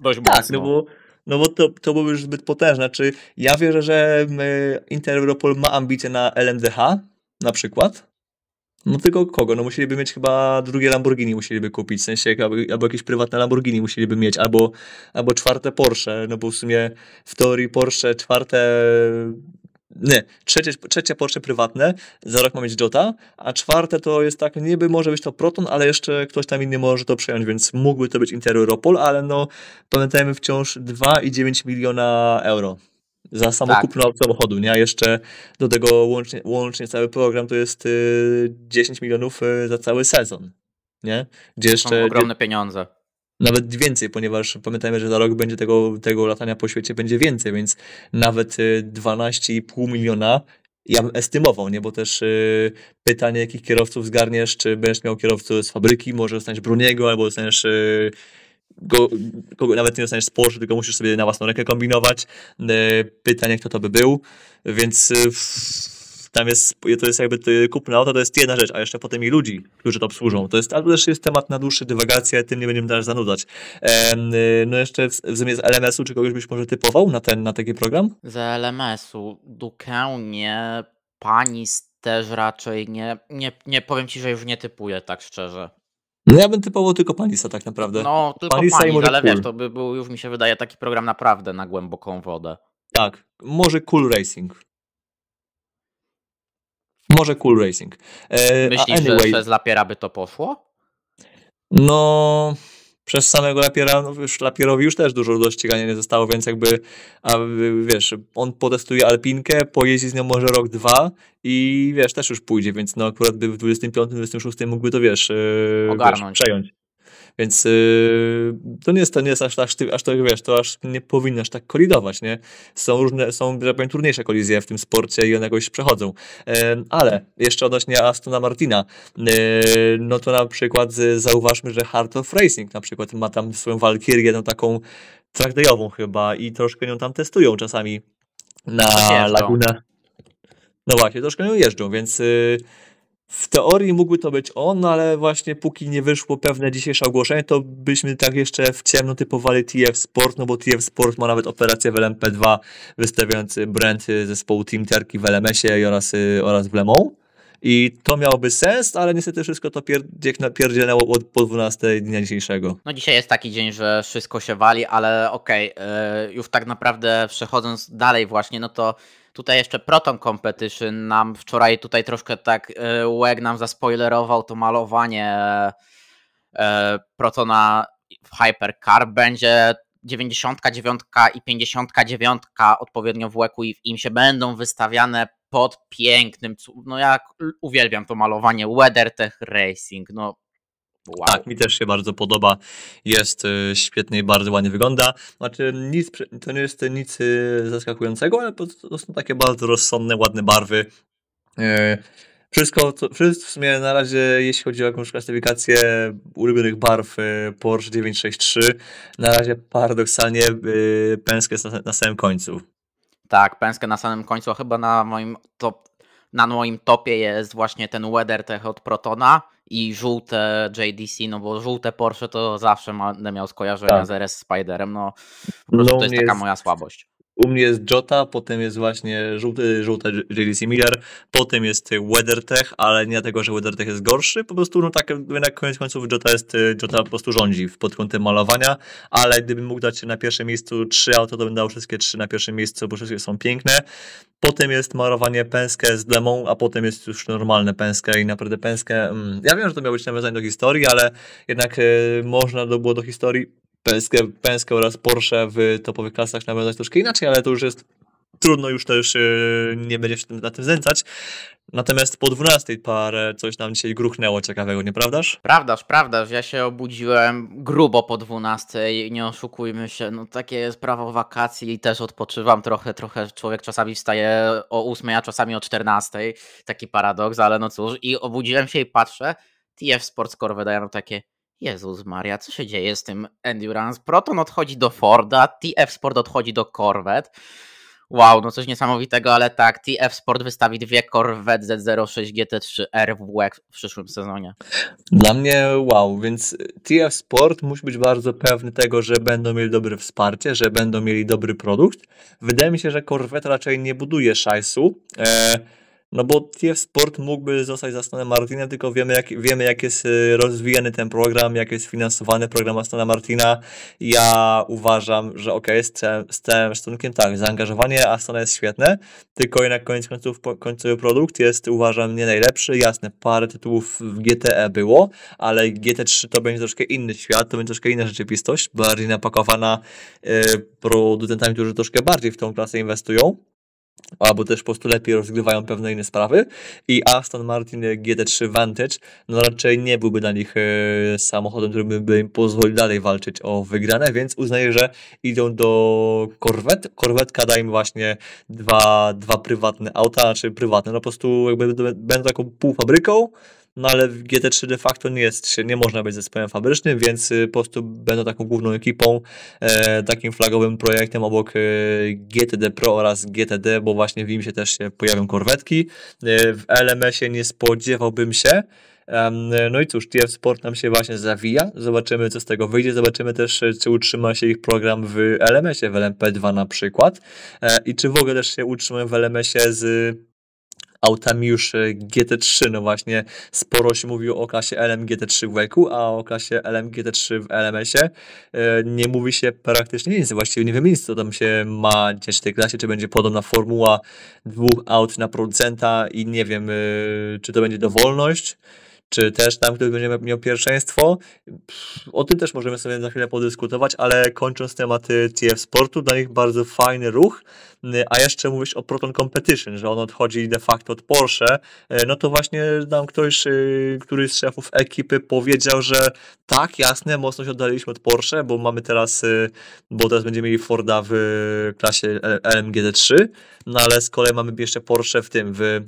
dość Tak, mocno. no bo, no bo to, to byłoby już zbyt potężne. Czy ja wierzę, że y, Inter Europol ma ambicje na LMDH na przykład? No tylko kogo? No musieliby mieć chyba drugie Lamborghini musieliby kupić, w sensie albo, albo jakieś prywatne Lamborghini musieliby mieć, albo, albo czwarte Porsche, no bo w sumie w teorii Porsche czwarte nie, trzecie, trzecie Porsche prywatne, za rok ma mieć Jota, a czwarte to jest tak, niby może być to Proton, ale jeszcze ktoś tam inny może to przejąć, więc mógłby to być Inter Europol, ale no pamiętajmy wciąż 2,9 miliona euro za samo Tak. kupno samochodu, nie? A jeszcze do tego łącznie, łącznie cały program to jest y, 10 milionów y, za cały sezon, nie? Gdzie Są jeszcze, ogromne pieniądze. nawet więcej, ponieważ pamiętajmy, że za rok będzie tego, tego latania po świecie będzie więcej, więc nawet y, 12,5 miliona ja bym estymował, nie? Bo też y, pytanie, jakich kierowców zgarniesz, czy będziesz miał kierowców z fabryki, może dostaniesz Bruniego, albo dostaniesz y, go, kogo, nawet nie dostaniesz z tylko musisz sobie na własną rękę kombinować. Y, pytanie, kto to by był, więc w- tam jest, to jest jakby kupno auto, to jest jedna rzecz, a jeszcze potem i ludzi, którzy to obsłużą. To jest, ale też jest temat na dłuższe dywagacje, tym nie będziemy teraz zanudzać. Y, no jeszcze w, w sumie z LMS-u, czy kogoś byś może typował na ten, na taki program? Z LMS-u Dukę nie, też raczej nie, nie, nie powiem ci, że już nie typuję tak szczerze. No ja bym typował tylko Panisa tak naprawdę. No tylko Panisa i może ale Cool. wiesz, to by był już mi się wydaje taki program naprawdę na głęboką wodę. Tak, może Cool Racing. Może Cool Racing. E, Myślisz, że anyway, przez Lapiera by to poszło? No, przez samego Lapiera, no już Lapierowi już też dużo do ścigania nie zostało, więc jakby, a wiesz, on potestuje Alpinkę, pojeździ z nią może rok, dwa i wiesz, też już pójdzie, więc no akurat by w 25-26 mógłby to, wiesz, wiesz Ogarnąć. przejąć. Więc yy, to nie jest, to nie jest aż, aż, ty- aż to, wiesz, to aż nie powinno aż tak kolidować, nie? Są różne, są, że tak powiem, trudniejsze kolizje w tym sporcie i one jakoś przechodzą. Em, ale jeszcze odnośnie Astona Martina, e, no to na przykład z- zauważmy, że Heart of Racing na przykład ma tam swoją Valkyrię, tą taką trackdayową chyba i troszkę nią tam testują czasami na Jeżdżą. Lagunę. No właśnie, troszkę nią jeżdżą, więc y, w teorii mógłby to być on, no ale właśnie póki nie wyszło pewne dzisiejsze ogłoszenie, to byśmy tak jeszcze w ciemno typowali TF Sport, no bo TF Sport ma nawet operację w LMP2 wystawiający brand y, zespołu Team Terki w LMS-ie oraz, y, oraz w Le Mans. I to miałoby sens, ale niestety wszystko to pierdziek od po 12 dnia dzisiejszego. No dzisiaj jest taki dzień, że wszystko się wali, ale okej, e, już tak naprawdę przechodząc dalej właśnie, no to tutaj jeszcze Proton Competition nam wczoraj tutaj troszkę tak e, Łeg nam zaspoilerował to malowanie e, Protona w Hypercar. Będzie 99 i 59 odpowiednio w Łeku i w im się będą wystawiane pod pięknym, no jak uwielbiam to malowanie, WeatherTech Racing, no wow. Tak, mi też się bardzo podoba. Jest y, świetny i bardzo ładnie wygląda. Znaczy, nic, to nie jest nic y, zaskakującego, ale to są takie bardzo rozsądne, ładne barwy. Y, Wszystko, to, wszystko w sumie na razie, jeśli chodzi o jakąś klasyfikację ulubionych barw Porsche 963, na razie paradoksalnie Penske jest na, na samym końcu. Tak, Penske na samym końcu, chyba na moim top, na moim topie jest właśnie ten WeatherTech od Protona i żółte JDC, no bo żółte Porsche to zawsze będę miał skojarzenia Tak. z RS Spiderem, no po No, prostu u to jest taka jest- moja słabość. U mnie jest Jota, potem jest właśnie żółty, żółta JDC Miller, potem jest WeatherTech, ale nie dlatego, że WeatherTech jest gorszy, po prostu no tak na koniec końców Jota jest, y, Jota po prostu rządzi pod kątem malowania, ale gdybym mógł dać na pierwszym miejscu trzy auto, to bym dał wszystkie trzy na pierwszym miejscu, bo wszystkie są piękne. Potem jest malowanie Penske z Demą, a potem jest już normalne Penske i naprawdę Penske, mm, ja wiem, że to miało być nawiązanie do historii, ale jednak y, można by było do historii Penske, Penske oraz Porsche w topowych klasach nawiązać troszkę inaczej, ale to już jest trudno już też yy, nie będzie się na tym znęcać. Natomiast po 12 parę coś nam dzisiaj gruchnęło ciekawego, nieprawdaż? Prawdaż, prawdaż, ja się obudziłem grubo po 12, nie oszukujmy się, no takie jest prawo wakacji i też odpoczywam trochę, trochę. Człowiek czasami wstaje o 8, a czasami o 14, taki paradoks, ale no cóż, i obudziłem się i patrzę, TF Sports Core wydają takie, Jezus Maria, co się dzieje z tym Endurance? Proton odchodzi do Forda, TF Sport odchodzi do Corvette, Wow, no coś niesamowitego, ale tak, TF Sport wystawi dwie Corvette Z06 GT3R w WEC w przyszłym sezonie. Dla mnie wow, więc TF Sport musi być bardzo pewny tego, że będą mieli dobre wsparcie, że będą mieli dobry produkt. Wydaje mi się, że Corvette raczej nie buduje szajsu, e, no bo TF Sport mógłby zostać za Astonem Martina, tylko wiemy jak, wiemy jak jest e, rozwijany ten program, jak jest finansowany program Astona Martina. Ja uważam, że ok, z całym, z całym szacunkiem tak, zaangażowanie Astona jest świetne, tylko jednak koniec końców końcowy produkt jest uważam nie najlepszy. Jasne, parę tytułów w GTE było, ale GT3 to będzie troszkę inny świat, to będzie troszkę inna rzeczywistość, bardziej napakowana e, producentami, którzy troszkę bardziej w tą klasę inwestują. Albo też po prostu lepiej rozgrywają pewne inne sprawy. I Aston Martin GT3 Vantage, no raczej nie byłby dla nich e, samochodem, który by, im pozwolił dalej walczyć o wygrane, więc uznaję, że idą do Corvette. Corvette'ka da im właśnie dwa, dwa prywatne auta, czy prywatne, no po prostu jakby będą taką półfabryką, no ale w GT3 de facto nie jest, nie można być zespołem fabrycznym, więc y, po prostu będą taką główną ekipą, e, takim flagowym projektem obok e, GTD Pro oraz GTD, bo właśnie w nim się też się pojawią korwetki. E, w LMS-ie nie spodziewałbym się, no i cóż, TF Sport nam się właśnie zawija. Zobaczymy, co z tego wyjdzie. Zobaczymy też, czy utrzyma się ich program w LMS-ie, w LMP2 na przykład. I czy w ogóle też się utrzymają w LMS-ie z autami już e, GT3. No właśnie sporo się mówiło o klasie LM GT3 w WEC-u, a o klasie LM GT3 w LMS-ie e, nie mówi się praktycznie nic. Właściwie nie wiem nic, co tam się ma dziać w tej klasie, czy będzie podobna formuła dwóch aut na producenta i nie wiem, e, czy to będzie dowolność czy też tam ktoś będzie miał pierwszeństwo. O tym też możemy sobie za chwilę podyskutować, ale kończąc tematy TF Sportu, dla nich bardzo fajny ruch. A jeszcze mówisz o Proton Competition, że on odchodzi de facto od Porsche. No to właśnie nam ktoś, y, któryś z szefów ekipy powiedział, że tak, jasne, mocno się oddaliśmy od Porsche, bo mamy teraz, y, bo teraz będziemy mieli Forda w klasie LMGT3, no ale z kolei mamy jeszcze Porsche w tym, w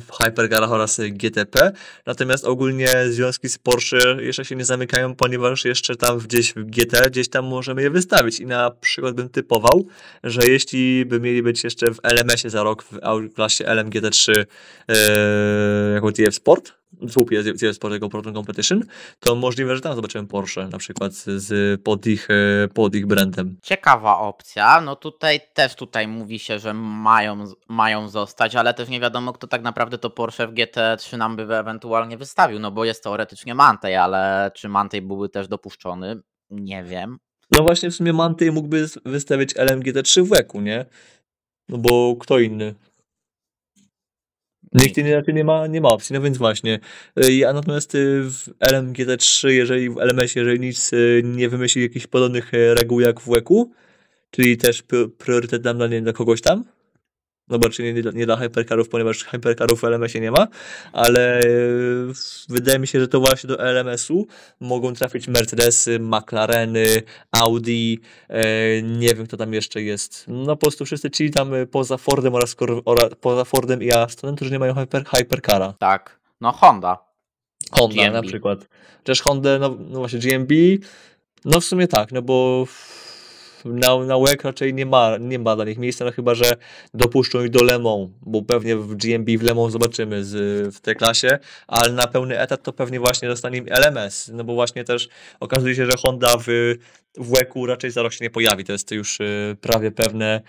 w Hypercarach oraz GTP. Natomiast ogólnie związki z Porsche jeszcze się nie zamykają, ponieważ jeszcze tam gdzieś w GT, gdzieś tam możemy je wystawić. I na przykład bym typował, że jeśli by mieli być jeszcze w LMS-ie za rok w klasie LMGT3 yy, jako TF Sport, słup jest, jest pod jego Proton Competition, to możliwe, że tam zobaczymy Porsche na przykład z, pod, ich, e, pod ich brandem. Ciekawa opcja. No tutaj też tutaj mówi się, że mają, mają zostać, ale też nie wiadomo, kto tak naprawdę to Porsche w GT3 nam by ewentualnie wystawił, no bo jest teoretycznie Mantej, ale czy Mantej byłby też dopuszczony? Nie wiem. No właśnie w sumie Mantej mógłby wystawić LMGT3 w Weku, nie? No bo kto inny? Nikt raczej nie ma, nie ma opcji, no więc właśnie. Y, ja natomiast y, w LMGT3, jeżeli w LMS, jeżeli nic y, nie wymyśli jakichś podobnych reguł jak w WEC-u, czyli też priorytet dam dla, nie, dla kogoś tam, no bo nie, nie dla hypercarów, ponieważ hypercarów w LMS-ie nie ma, ale e, wydaje mi się, że to właśnie do LMS-u mogą trafić Mercedesy, McLareny, Audi, e, nie wiem kto tam jeszcze jest. No po prostu wszyscy ci tam e, poza Fordem oraz, oraz poza Fordem i Astonem, którzy nie mają hyper, hypercara. Tak, no Honda. Honda GMB. na przykład. Chociaż Honda, no, no właśnie GMB, no w sumie tak, no bo na, na WEC raczej nie ma, nie ma dla nich miejsca, no chyba, że dopuszczą ich do Lemą, bo pewnie w GMB w Lemą zobaczymy z, w tej klasie, ale na pełny etat to pewnie właśnie dostanie im LMS, no bo właśnie też okazuje się, że Honda w, w WEC-u raczej za rok się nie pojawi, to jest już y, prawie pewne,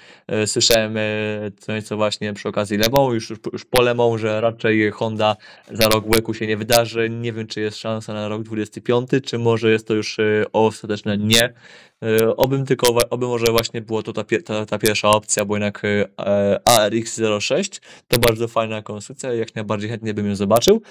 y, słyszałem y, co właśnie przy okazji Lemą, już, już po Lemą, że raczej Honda za rok WEC-u się nie wydarzy, nie wiem czy jest szansa na rok 25, czy może jest to już ostateczne nie, obym tylko, oby może właśnie było to ta, ta, ta pierwsza opcja, bo jednak e, ARX06 to bardzo fajna konstrukcja, jak najbardziej chętnie bym ją zobaczył.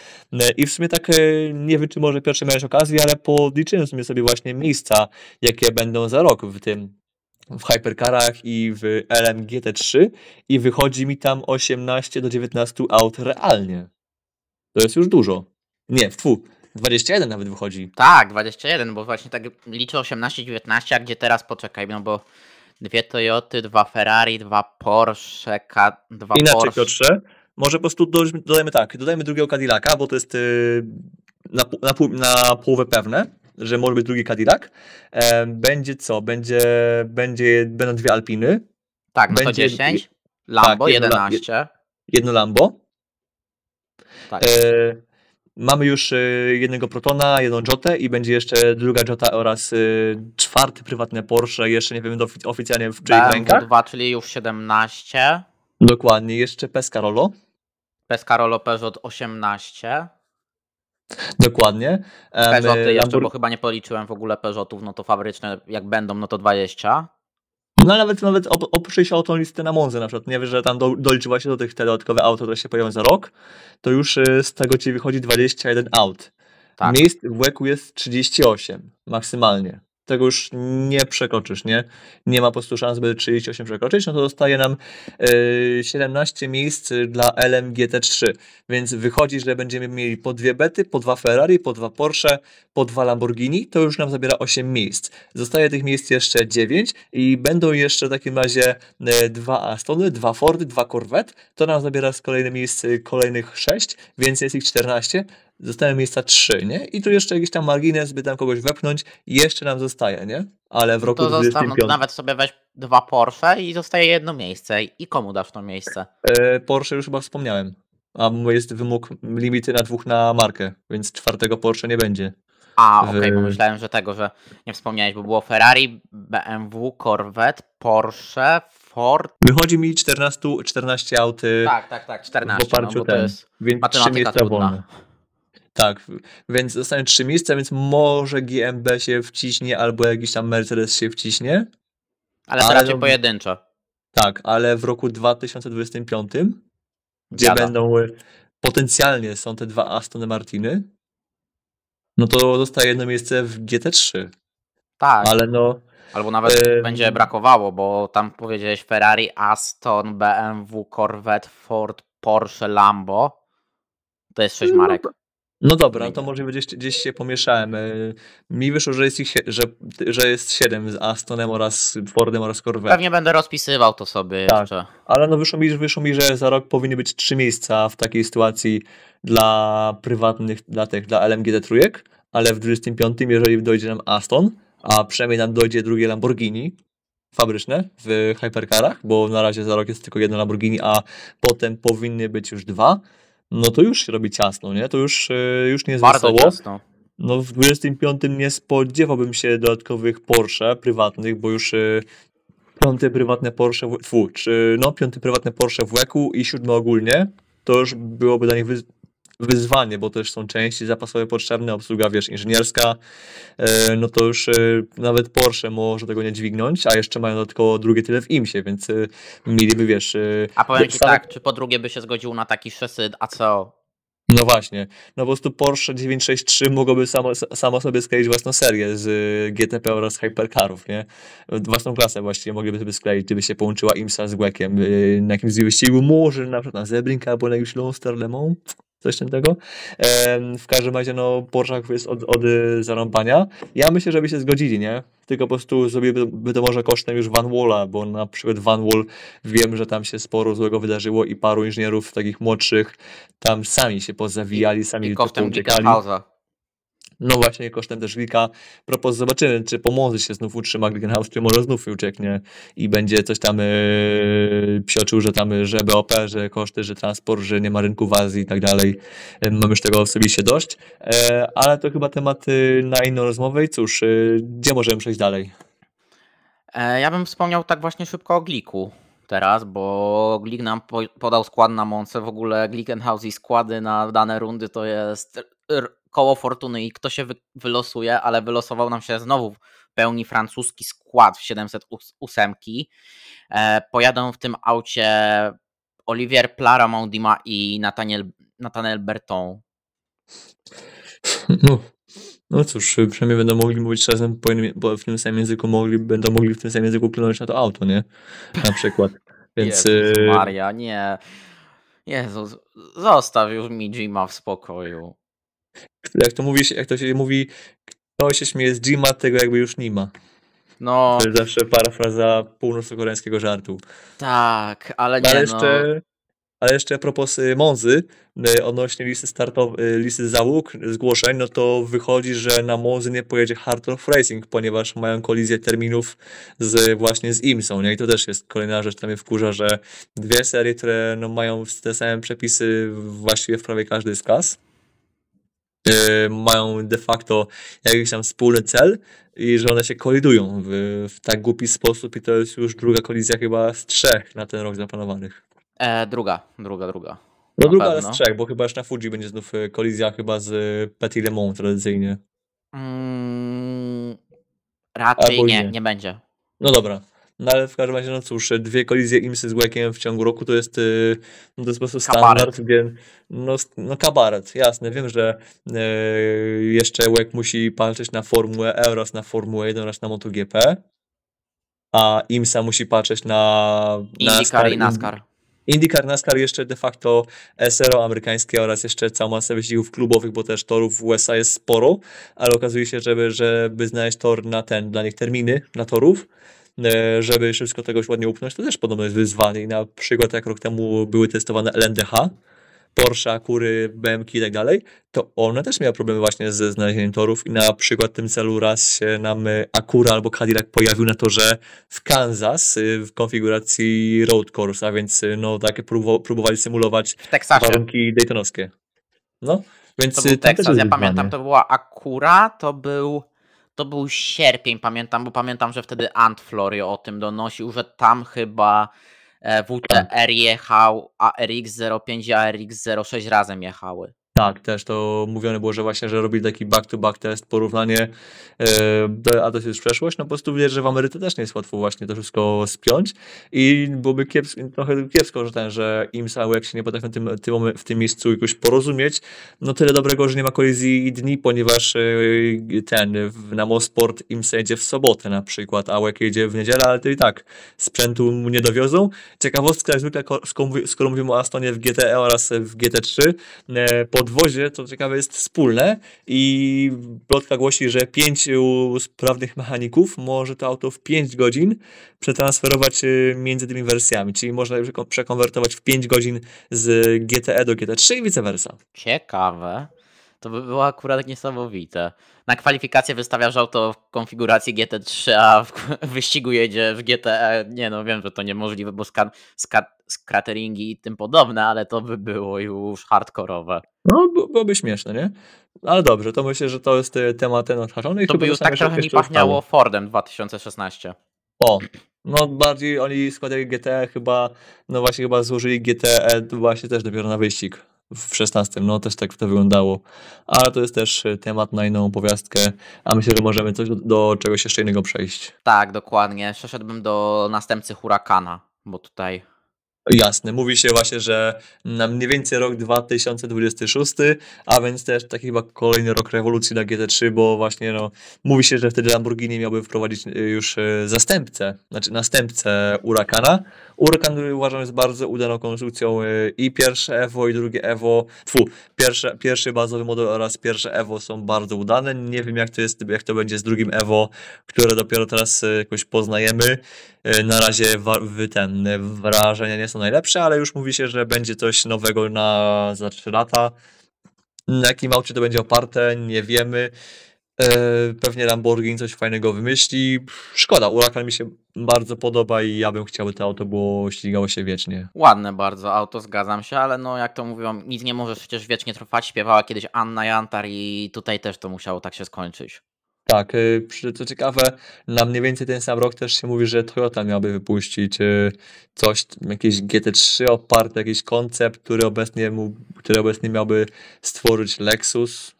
I w sumie tak nie wiem, czy może pierwsze miałeś okazję, ale podliczyłem sobie, sobie właśnie miejsca, jakie będą za rok w tym w Hypercarach i w LMGT3 i wychodzi mi tam 18 do 19 aut realnie. To jest już dużo. Nie, w twu, 21 nawet wychodzi. Tak, 21, bo właśnie tak liczę 18-19, a gdzie teraz poczekaj, no bo dwie Toyoty, dwa Ferrari, dwa Porsche, dwa Inaczej, Porsche. Piotrze, może po prostu dodajmy tak, dodajmy drugiego Cadillaca, bo to jest yy, na, na, na połowę pewne, że może być drugi Cadillac. E, będzie co? Będzie, będzie, będą dwie Alpiny. Tak, no będzie, to 10, Lambo tak, jedno, 11. Jedno Lambo. Tak. E, Mamy już y, jednego Protona, jedną Jotę i będzie jeszcze druga Jota oraz y, czwarty prywatny Porsche, jeszcze nie wiem oficjalnie w czyich rękach. 2, czyli już 17. Dokładnie, jeszcze Pescarolo. Pescarolo Peugeot 18. Dokładnie. Peugeoty jeszcze, bo chyba nie policzyłem w ogóle Peugeotów, no to fabryczne jak będą, no to 20. No nawet, nawet oprzyj się o tą listę na Monze na przykład, nie wiesz, że tam do, doliczyła się do tych te dodatkowe auto, które się pojawią za rok, to już y, z tego ci wychodzi 21 aut. Tak. Miejsc w łeku jest 38 maksymalnie tego już nie przekroczysz, nie? Nie ma po prostu szans, by 38 przekroczyć, no to zostaje nam yy, 17 miejsc dla LMGT3, więc wychodzi, że będziemy mieli po dwie bety, po dwa Ferrari, po dwa Porsche, po dwa Lamborghini, to już nam zabiera 8 miejsc. Zostaje tych miejsc jeszcze 9 i będą jeszcze w takim razie yy, dwa Astony, dwa Fordy, dwa Corvette, to nam zabiera z kolejnych miejsc kolejnych 6, więc jest ich 14, zostają miejsca 3, nie? I tu jeszcze jakiś tam margines, by tam kogoś wepchnąć, jeszcze nam zostaje, nie? Ale w roku To zostaną 25 nawet sobie weź dwa Porsche i zostaje jedno miejsce. I komu dasz to miejsce? e, Porsche już chyba wspomniałem. A jest wymóg limity na dwóch na markę, więc czwartego Porsche nie będzie. A, w- okej, bo myślałem, że tego, że nie wspomniałeś, bo było Ferrari, BMW, Corvette, Porsche, Ford. Wychodzi mi 14, 14 aut, Tak, tak, tak, 14. w oparciu no, ten, jest więc trzy miejsca wolne. Tak, więc zostają trzy miejsca, więc może GMB się wciśnie, albo jakiś tam Mercedes się wciśnie. Ale to Ale raczej no- pojedynczo. Tak, ale w roku 2025, gdzie będą y, potencjalnie są te dwa Astony Martiny, no to zostaje jedno miejsce w GT3. Tak, Ale no, albo nawet em, będzie brakowało, bo tam powiedziałeś Ferrari, Aston, BMW, Corvette, Ford, Porsche, Lambo. To jest sześć No, marek. no dobra, no to może gdzieś, gdzieś się pomieszałem. Y, Mi wyszło, że jest, ich, że, że jest 7 z Astonem oraz Fordem oraz Corvette. Pewnie będę rozpisywał to sobie Tak. jeszcze. Ale no wyszło mi, że- wyszło mi, że za rok powinny być trzy miejsca w takiej sytuacji dla prywatnych, dla tych, dla LMGT trójek, ale w 25, jeżeli dojdzie nam Aston, a przynajmniej nam dojdzie drugie Lamborghini fabryczne w hypercarach, bo na razie za rok jest tylko jedno Lamborghini, a potem powinny być już dwa, no to już się robi ciasno, nie? To już, y, już nie jest Bardzo wesoło. ciasno. No w 25 nie spodziewałbym się dodatkowych Porsche prywatnych, bo już y, piąte prywatne Porsche, w, tfu, czy, no piąte prywatne Porsche w łeku i siódme ogólnie, to już byłoby dla nich wyzwanie, bo też są części zapasowe potrzebne, obsługa, wiesz, inżynierska, e, no to już e, nawet Porsche może tego nie dźwignąć, a jeszcze mają dodatkowo drugie tyle w IMSie, więc e, mieliby, wiesz... A powiem ci same- tak, czy po drugie by się zgodził na taki szysy ACO? No właśnie. No po prostu Porsche 963 mogłoby samo, samo sobie skleić własną serię z GTP oraz Hypercarów, nie? Własną klasę właściwie mogliby sobie skleić, gdyby się połączyła IMSA z Głekiem na jakimś wyścigu, może na przykład na Zebring albo na jakimś Lone Star Le Mans, coś tego. W każdym razie, no, Porsche jest od, od y, zarąbania. Ja myślę, że by się zgodzili, nie? Tylko po prostu zrobiłby to może kosztem już Van Walla, bo na przykład Van Wall wiem, że tam się sporo złego wydarzyło i paru inżynierów takich młodszych tam sami się pozawijali, sami I kosztem uciekali. No właśnie, kosztem też Glika. Propos zobaczymy, czy pomocy się znów utrzyma Glickenhaus, czy może znów ucieknie i będzie coś tam yy, psioczył, że tam, że BOP, że koszty, że transport, że nie ma rynku w Azji i tak dalej. Yy, Mam już tego osobiście dość. E, ale to chyba temat yy, na inną rozmowę i cóż, yy, gdzie możemy przejść dalej? Ja bym wspomniał tak właśnie szybko o Gliku teraz, bo Glik nam po, podał skład na Monce. W ogóle Glickenhaus i składy na dane rundy to jest koło fortuny i kto się wy, wylosuje, ale wylosował nam się znowu w pełni francuski skład w 708. E, pojadą w tym aucie Olivier Plara Maudima i Nathaniel, Nathaniel Berton. No, no cóż, przynajmniej będą mogli mówić razem po, w tym samym języku, mogli, będą mogli w tym samym języku klnąć na to auto, nie? Na przykład. Więc Jezus yy, Maria, nie. Jezus, zostaw już mi Jima w spokoju. Jak to mówi, się- jak to się mówi, kto się śmieje z Jima, tego jakby już nie ma. No To jest zawsze parafraza północno-koreańskiego żartu. tak, ale nie ale, no. jeszcze, ale jeszcze a propos y, Monzy, y, odnośnie listy startowej, listy załóg, zgłoszeń, no to wychodzi, że na Monzy nie pojedzie Hard Rock Racing, ponieważ mają kolizję terminów z, właśnie z IMSą, nie? I to też jest kolejna rzecz, która mnie wkurza, że dwie serie, które no, mają te same przepisy właściwie w prawie każdej z klas, y, mają de facto jakiś tam wspólny cel i że one się kolidują w, w tak głupi sposób i to jest już druga kolizja chyba z trzech na ten rok zaplanowanych. E, druga, druga, druga. No Na druga, ale z pewno. trzech, bo chyba już na Fuji będzie znów y, kolizja chyba z y, Petit Le Mans tradycyjnie. Mm, raczej nie, nie. nie będzie. No dobra. No ale w każdym razie, no cóż, dwie kolizje IMSY z Łekiem w ciągu roku to jest, y, no to jest po prostu Kabaret. standard, gdzie, no, s- no kabaret, jasne, wiem, że y, jeszcze Łek musi patrzeć na Formułę E oraz na Formułę 1 oraz na MotoGP, a IMSA musi patrzeć na IndyCar i NASCAR. IndyCar, NASCAR jeszcze de facto SRO amerykańskie oraz jeszcze całą masę wyścigów klubowych, bo też torów w USA jest sporo, ale okazuje się, żeby, żeby znaleźć tor na ten, dla nich terminy dla torów, żeby wszystko tego ładnie upchnąć, to też podobno jest wyzwanie. I na przykład jak rok temu były testowane LNDH, Porsche, Akury, BMK i tak dalej, to one też miały problemy właśnie ze znalezieniem torów. I na przykład w tym celu raz się nam y, Acura albo Cadillac pojawił na torze w Kansas y, w konfiguracji road course, a więc y, no takie próbu- próbowali symulować warunki daytonowskie. No, więc To y, był Teksas, jest ja pamiętam, to była Akura, to był, to był sierpień, pamiętam, bo pamiętam, że wtedy Ant Florio o tym donosił, że tam chyba e, WTR jechał, a RX-05 i RX-06 razem jechały. Tak, też to mówione było, że właśnie, że robili taki back-to-back test, porównanie, do- a to jest już przeszłość. No po prostu widać, że w Ameryce też nie jest łatwo właśnie to wszystko spiąć i byłoby kiepsko, trochę kiepsko, że ten, że IMSA jak się nie potrafią tym, tym, w tym miejscu jakoś porozumieć, no tyle dobrego, że nie ma kolizji dni, ponieważ e, ten, na Mosport IMSA jedzie w sobotę na przykład, a łek jedzie w niedzielę, ale to i tak sprzętu mu nie dowiozą. Ciekawostka, jak zwykle, ko- skoro mówi- skoro mówimy o Astonie w GTE oraz w GT3, e, podwozie, to ciekawe jest wspólne i plotka głosi, że pięciu sprawnych mechaników może to auto w 5 godzin przetransferować e, między tymi wersjami, czyli można je przeko- przekonwertować w 5 godzin z GTE do GT3 i vice versa. Ciekawe. To by było akurat niesamowite. Na kwalifikacje wystawiasz auto w konfiguracji GT3, a w wyścigu jedzie w GTE. Nie no, wiem, że to niemożliwe, bo ska, ska, skrateringi i tym podobne, ale to by było już hardkorowe. No, by- byłoby śmieszne, nie? Ale dobrze, to myślę, że to jest e, temat ten odhaczony To chyba by już tak trochę mi ustało. pachniało Fordem 2016. O, no bardziej oni składali GTE chyba, no właśnie chyba złożyli GTE właśnie też dopiero na wyścig w 16, no też tak to wyglądało. Ale to jest też e, temat na inną opowiastkę, a myślę, że możemy coś do, do czegoś jeszcze innego przejść. Tak, dokładnie. Przeszedłbym do następcy Huracana, bo tutaj Jasne, mówi się właśnie, że na mniej więcej rok 2026, a więc też taki chyba kolejny rok rewolucji dla GT3, bo właśnie no, mówi się, że wtedy Lamborghini miałby wprowadzić y, już y, zastępcę, znaczy następcę Huracana. Huracan który uważam jest bardzo udaną konstrukcją y, i pierwsze Evo i drugie Evo, fu, pierwsze, pierwszy bazowy model oraz pierwsze Evo są bardzo udane. Nie wiem jak to jest, jak to będzie z drugim Evo, które dopiero teraz jakoś poznajemy. Y, Na razie wa- ten, y, wrażenia nie są najlepsze, ale już mówi się, że będzie coś nowego na za 3 lata. Na jakim aucie to będzie oparte, nie wiemy. E, Pewnie Lamborghini coś fajnego wymyśli. Szkoda, Huracan mi się bardzo podoba i ja bym chciał, by to auto było, ścigało się wiecznie. ładne bardzo auto, zgadzam się, ale no jak to mówią, nic nie może przecież wiecznie trwać. Śpiewała kiedyś Anna Jantar i tutaj też to musiało tak się skończyć. Tak, y, co ciekawe, na mniej więcej ten sam rok też się mówi, że Toyota miałaby wypuścić y, coś, jakieś GT3 oparte, jakiś koncept, który obecnie, mu, który obecnie miałby stworzyć Lexus.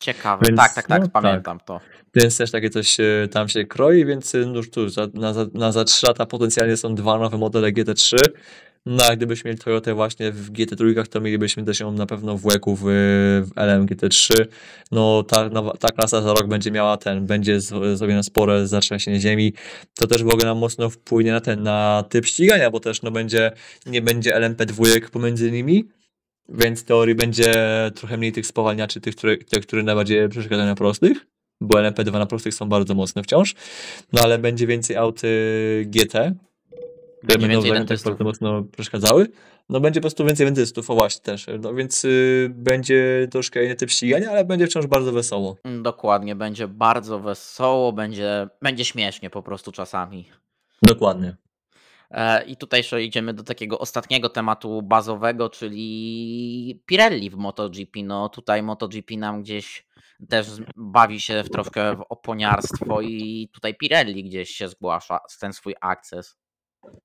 Ciekawe, Więc, tak, tak, tak, no, pamiętam to. Więc też takie coś e, tam się kroi, więc no już tu za, na, za, na za 3 lata potencjalnie są dwa nowe modele GT3. No a gdybyśmy mieli Toyotę właśnie w GT3, to mielibyśmy też ją na pewno w łeku w, w LM GT3. No ta, nowa, ta klasa za rok będzie miała ten, będzie zrobione spore zatrzęsienie ziemi. To też w ogóle nam mocno wpłynie na ten, na typ ścigania, bo też no będzie, nie będzie LMP2 pomiędzy nimi. Więc w teorii będzie trochę mniej tych spowalniaczy, tych, które, tych, które najbardziej przeszkadzają na prostych bo LMP2 na prostych są bardzo mocne wciąż, no ale będzie więcej aut y, GT, tak dentystów. bardzo mocno przeszkadzały. No będzie po prostu więcej dentystów, o właśnie też. No więc y, będzie troszkę inny typ ścigania, ale będzie wciąż bardzo wesoło. Dokładnie, będzie bardzo wesoło, będzie, będzie śmiesznie po prostu czasami. Dokładnie. E, I tutaj jeszcze idziemy do takiego ostatniego tematu bazowego, czyli Pirelli w MotoGP. No tutaj MotoGP nam gdzieś też bawi się w troszkę w oponiarstwo i tutaj Pirelli gdzieś się zgłasza z ten swój akces.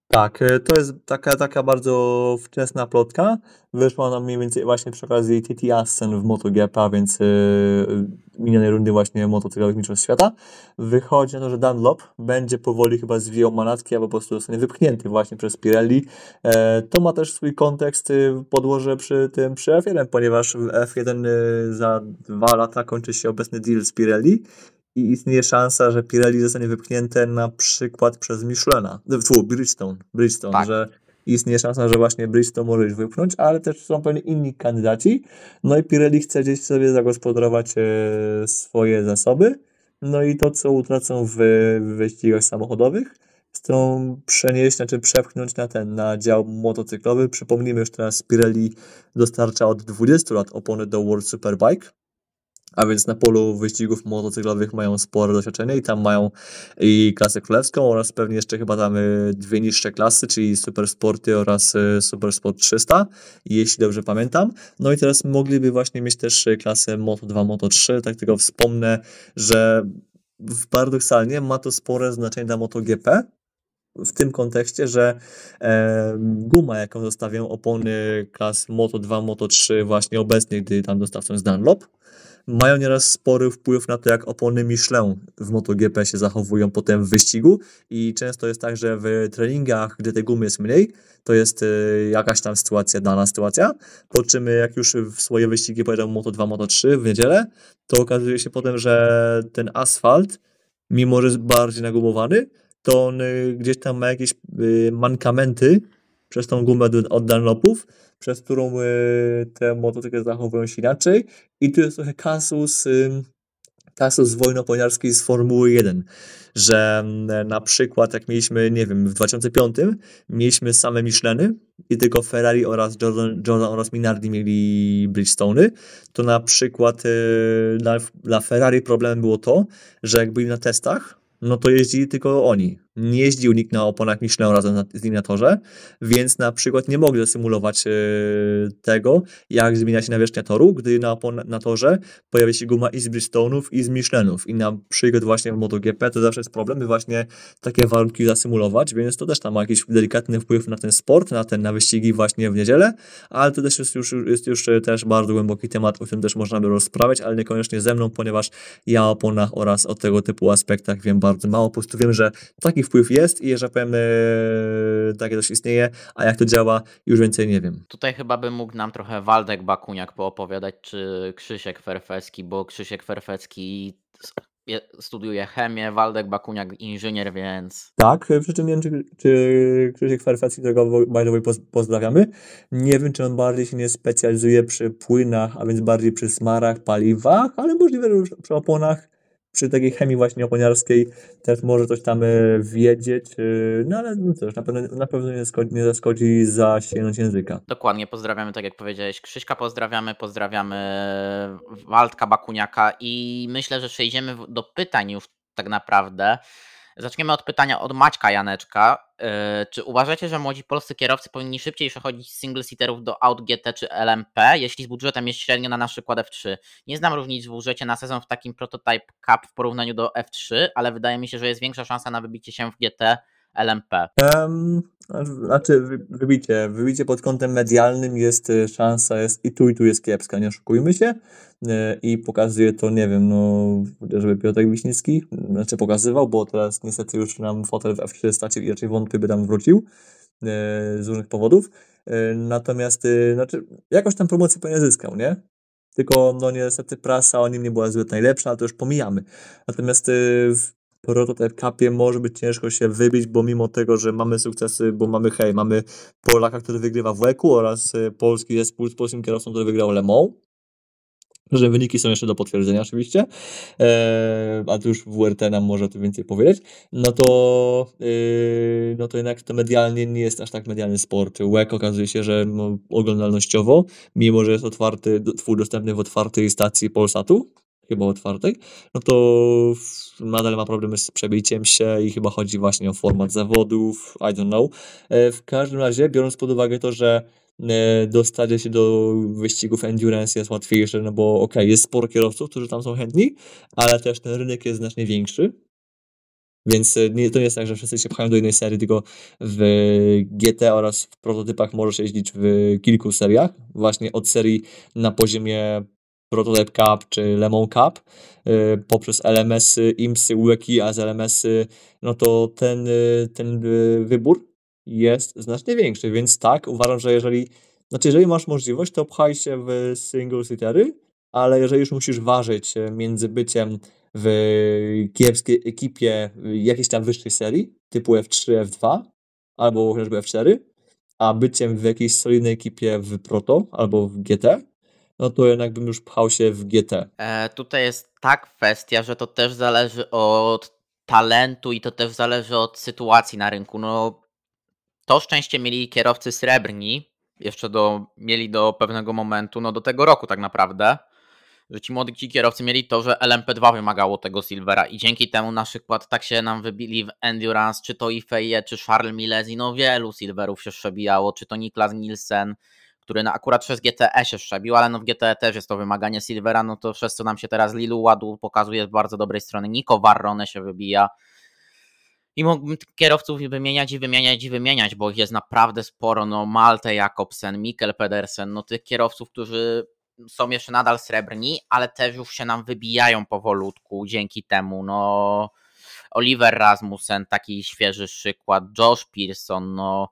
Tak, y, to jest taka, taka bardzo wczesna plotka. Wyszła nam mniej więcej właśnie przy okazji TT Assen w MotoGP, więc yy, minionej rundy właśnie motocyklowych mistrzostw świata. Wychodzi na to, że Dunlop będzie powoli chyba zwijał manatki, albo po prostu zostanie wypchnięty właśnie przez Pirelli. E, to ma też swój kontekst y, podłoże przy tym przy F1, ponieważ w F1 y, za dwa lata kończy się obecny deal z Pirelli i istnieje szansa, że Pirelli zostanie wypchnięte na przykład przez Michelina, fu, Bridgestone, Bridgestone Tak. że istnieje szansa, że właśnie Bridgestone może ich wypchnąć, ale też są pewnie inni kandydaci. No i Pirelli chce gdzieś sobie zagospodarować e, swoje zasoby. No i to, co utracą w, wyścigach samochodowych, którą przenieść, znaczy przepchnąć na ten, na dział motocyklowy. Przypomnijmy już teraz Pirelli dostarcza od 20 lat opony do World Superbike a więc na polu wyścigów motocyklowych mają spore doświadczenie i tam mają i klasę królewską oraz pewnie jeszcze chyba tam y, dwie niższe klasy, czyli Super Sporty oraz y, Super Sport 300, jeśli dobrze pamiętam. No i teraz mogliby właśnie mieć też y, klasę Moto 2, Moto 3, tak tylko wspomnę, że paradoksalnie ma to spore znaczenie dla MotoGP, w tym kontekście, że e, guma, jaką zostawiają opony klas Moto 2, Moto 3 właśnie obecnie, gdy tam dostawcą jest Dunlop, mają nieraz spory wpływ na to, jak opony Michelin w MotoGP się zachowują potem w wyścigu. I często jest tak, że w treningach, gdy tej gumy jest mniej, to jest y, jakaś tam sytuacja, dana sytuacja, po czym jak już w swoje wyścigi pojedą Moto2, Moto3 w niedzielę, to okazuje się potem, że ten asfalt, mimo że jest bardziej nagumowany, to on y, gdzieś tam ma jakieś y, mankamenty przez tą gumę od Dunlopów, przez którą y, te motocykle zachowują się inaczej. I tu jest trochę kasus, kasus wojnoponiarskiej z Formuły 1, że na przykład jak mieliśmy, nie wiem, w 2005 mieliśmy same Micheliny i tylko Ferrari oraz Jordan, Jordan oraz Minardi mieli Bridgestone, to na przykład dla, dla Ferrari problemem było to, że jak byli na testach, no to jeździli tylko oni nie jeździł nikt na oponach Michelin razem z nim na torze, więc na przykład nie mogli zasymulować e, tego, jak zmienia się nawierzchnia toru, gdy na, na torze pojawia się guma i z Bristone'ów i z Michelinów. I na przykład właśnie w MotoGP to zawsze jest problem, by właśnie takie warunki zasymulować, więc to też tam ma jakiś delikatny wpływ na ten sport, na ten, na wyścigi właśnie w niedzielę, ale to też jest już, jest już też bardzo głęboki temat, o którym też można by rozprawiać, ale niekoniecznie ze mną, ponieważ ja o oponach oraz o tego typu aspektach wiem bardzo mało, po prostu wiem, że taki wpływ jest i że powiem, takie coś istnieje, a jak to działa, już więcej nie wiem. Tutaj chyba by mógł nam trochę Waldek Bakuniak poopowiadać, czy Krzysiek Ferfecki, bo Krzysiek Ferfecki studiuje chemię, Waldek Bakuniak inżynier, więc... Tak, przy czym nie wiem, czy, czy Krzysiek Ferfecki, którego by the way pozdrawiamy, nie wiem, czy on bardziej się nie specjalizuje przy płynach, a więc bardziej przy smarach, paliwach, ale możliwe, że przy oponach przy takiej chemii właśnie oponiarskiej też może coś tam e, wiedzieć, e, no ale no na pewno, na pewno nie, nie zaskoczy za sięgnąć języka. Dokładnie, pozdrawiamy, tak jak powiedziałeś, Krzyśka pozdrawiamy, pozdrawiamy Waldka Bakuniaka i myślę, że przejdziemy do pytań już tak naprawdę. Zaczniemy od pytania od Maćka Janeczka. E, czy uważacie, że młodzi polscy kierowcy powinni szybciej przechodzić z single-seaterów do Aut GT czy LMP, jeśli z budżetem jest średnio na nasz przykład F3? Nie znam różnic w budżecie na sezon w takim Prototype Cup w porównaniu do F3, ale wydaje mi się, że jest większa szansa na wybicie się w GT LMP. Um, znaczy, wybicie, wybicie pod kątem medialnym jest y, szansa, jest i tu, i tu jest kiepska, nie oszukujmy się. Y, I pokazuje to, nie wiem, no, żeby Piotr Wiśnicki, znaczy pokazywał, bo teraz niestety już nam fotel w F3 stracił i raczej wątpię, by tam wrócił y, z różnych powodów. Natomiast, znaczy, jakoś tam promocję pewnie zyskał, nie? Tylko, no niestety prasa o nim nie była zbyt najlepsza, ale to już pomijamy. Natomiast w Prototype Cupie może być ciężko się wybić, bo mimo tego, że mamy sukcesy, bo mamy hej, mamy Polaka, który wygrywa w WEC-u oraz e, polski zespół z polskim kierowcą, który wygrał Le Mans, że wyniki są jeszcze do potwierdzenia oczywiście, eee, a tu już WRT nam może tu więcej powiedzieć, no to, yy, no to jednak to medialnie nie jest aż tak medialny sport. WEC okazuje się, że no, oglądalnościowo, mimo że jest otwarty, twór dostępny w otwartej stacji Polsatu, chyba otwartej, no to nadal ma problemy z przebiciem się i chyba chodzi właśnie o format zawodów, I don't know. E, w każdym razie, biorąc pod uwagę to, że e, dostanie się do wyścigów endurance jest łatwiejsze, no bo ok, jest sporo kierowców, którzy tam są chętni, ale też ten rynek jest znacznie większy. Więc e, nie, to nie jest tak, że wszyscy się pchają do jednej serii, tylko w GT oraz w prototypach możesz jeździć w kilku seriach. Właśnie od serii na poziomie Prototype Cup czy Lemon Cup y, poprzez LMS-y, IMSy, UEKI, a z LMS-y, no to ten, y, ten y, wybór jest znacznie większy, więc tak, uważam, że jeżeli, znaczy jeżeli masz możliwość, to pchaj się w single seatery, ale jeżeli już musisz ważyć między byciem w kiepskiej ekipie jakiejś tam wyższej serii, typu F3, F2 albo chociażby F4, a byciem w jakiejś solidnej ekipie w Proto albo w GT, no to jednak bym już pchał się w GT. E, tutaj jest ta kwestia, że to też zależy od talentu i to też zależy od sytuacji na rynku. No, to szczęście mieli kierowcy srebrni, jeszcze do, mieli do pewnego momentu, no do tego roku tak naprawdę, że ci młodzi kierowcy mieli to, że LMP2 wymagało tego Silvera i dzięki temu na przykład tak się nam wybili w Endurance, czy to Ifeje, czy Charles Milesi, no wielu Silverów się przebijało, czy to Niklas Nielsen, który no akurat przez GTE się szczebił, ale no w GTE też jest to wymaganie Silvera, no to przez co nam się teraz Lilu Ładu pokazuje z bardzo dobrej strony. Nico Varrone się wybija. I mógłbym kierowców wymieniać i wymieniać i wymieniać, bo ich jest naprawdę sporo. No Malte Jakobsen, Mikkel Pedersen, no tych kierowców, którzy są jeszcze nadal srebrni, ale też już się nam wybijają powolutku dzięki temu. No Oliver Rasmussen, taki świeży przykład, Josh Pearson, no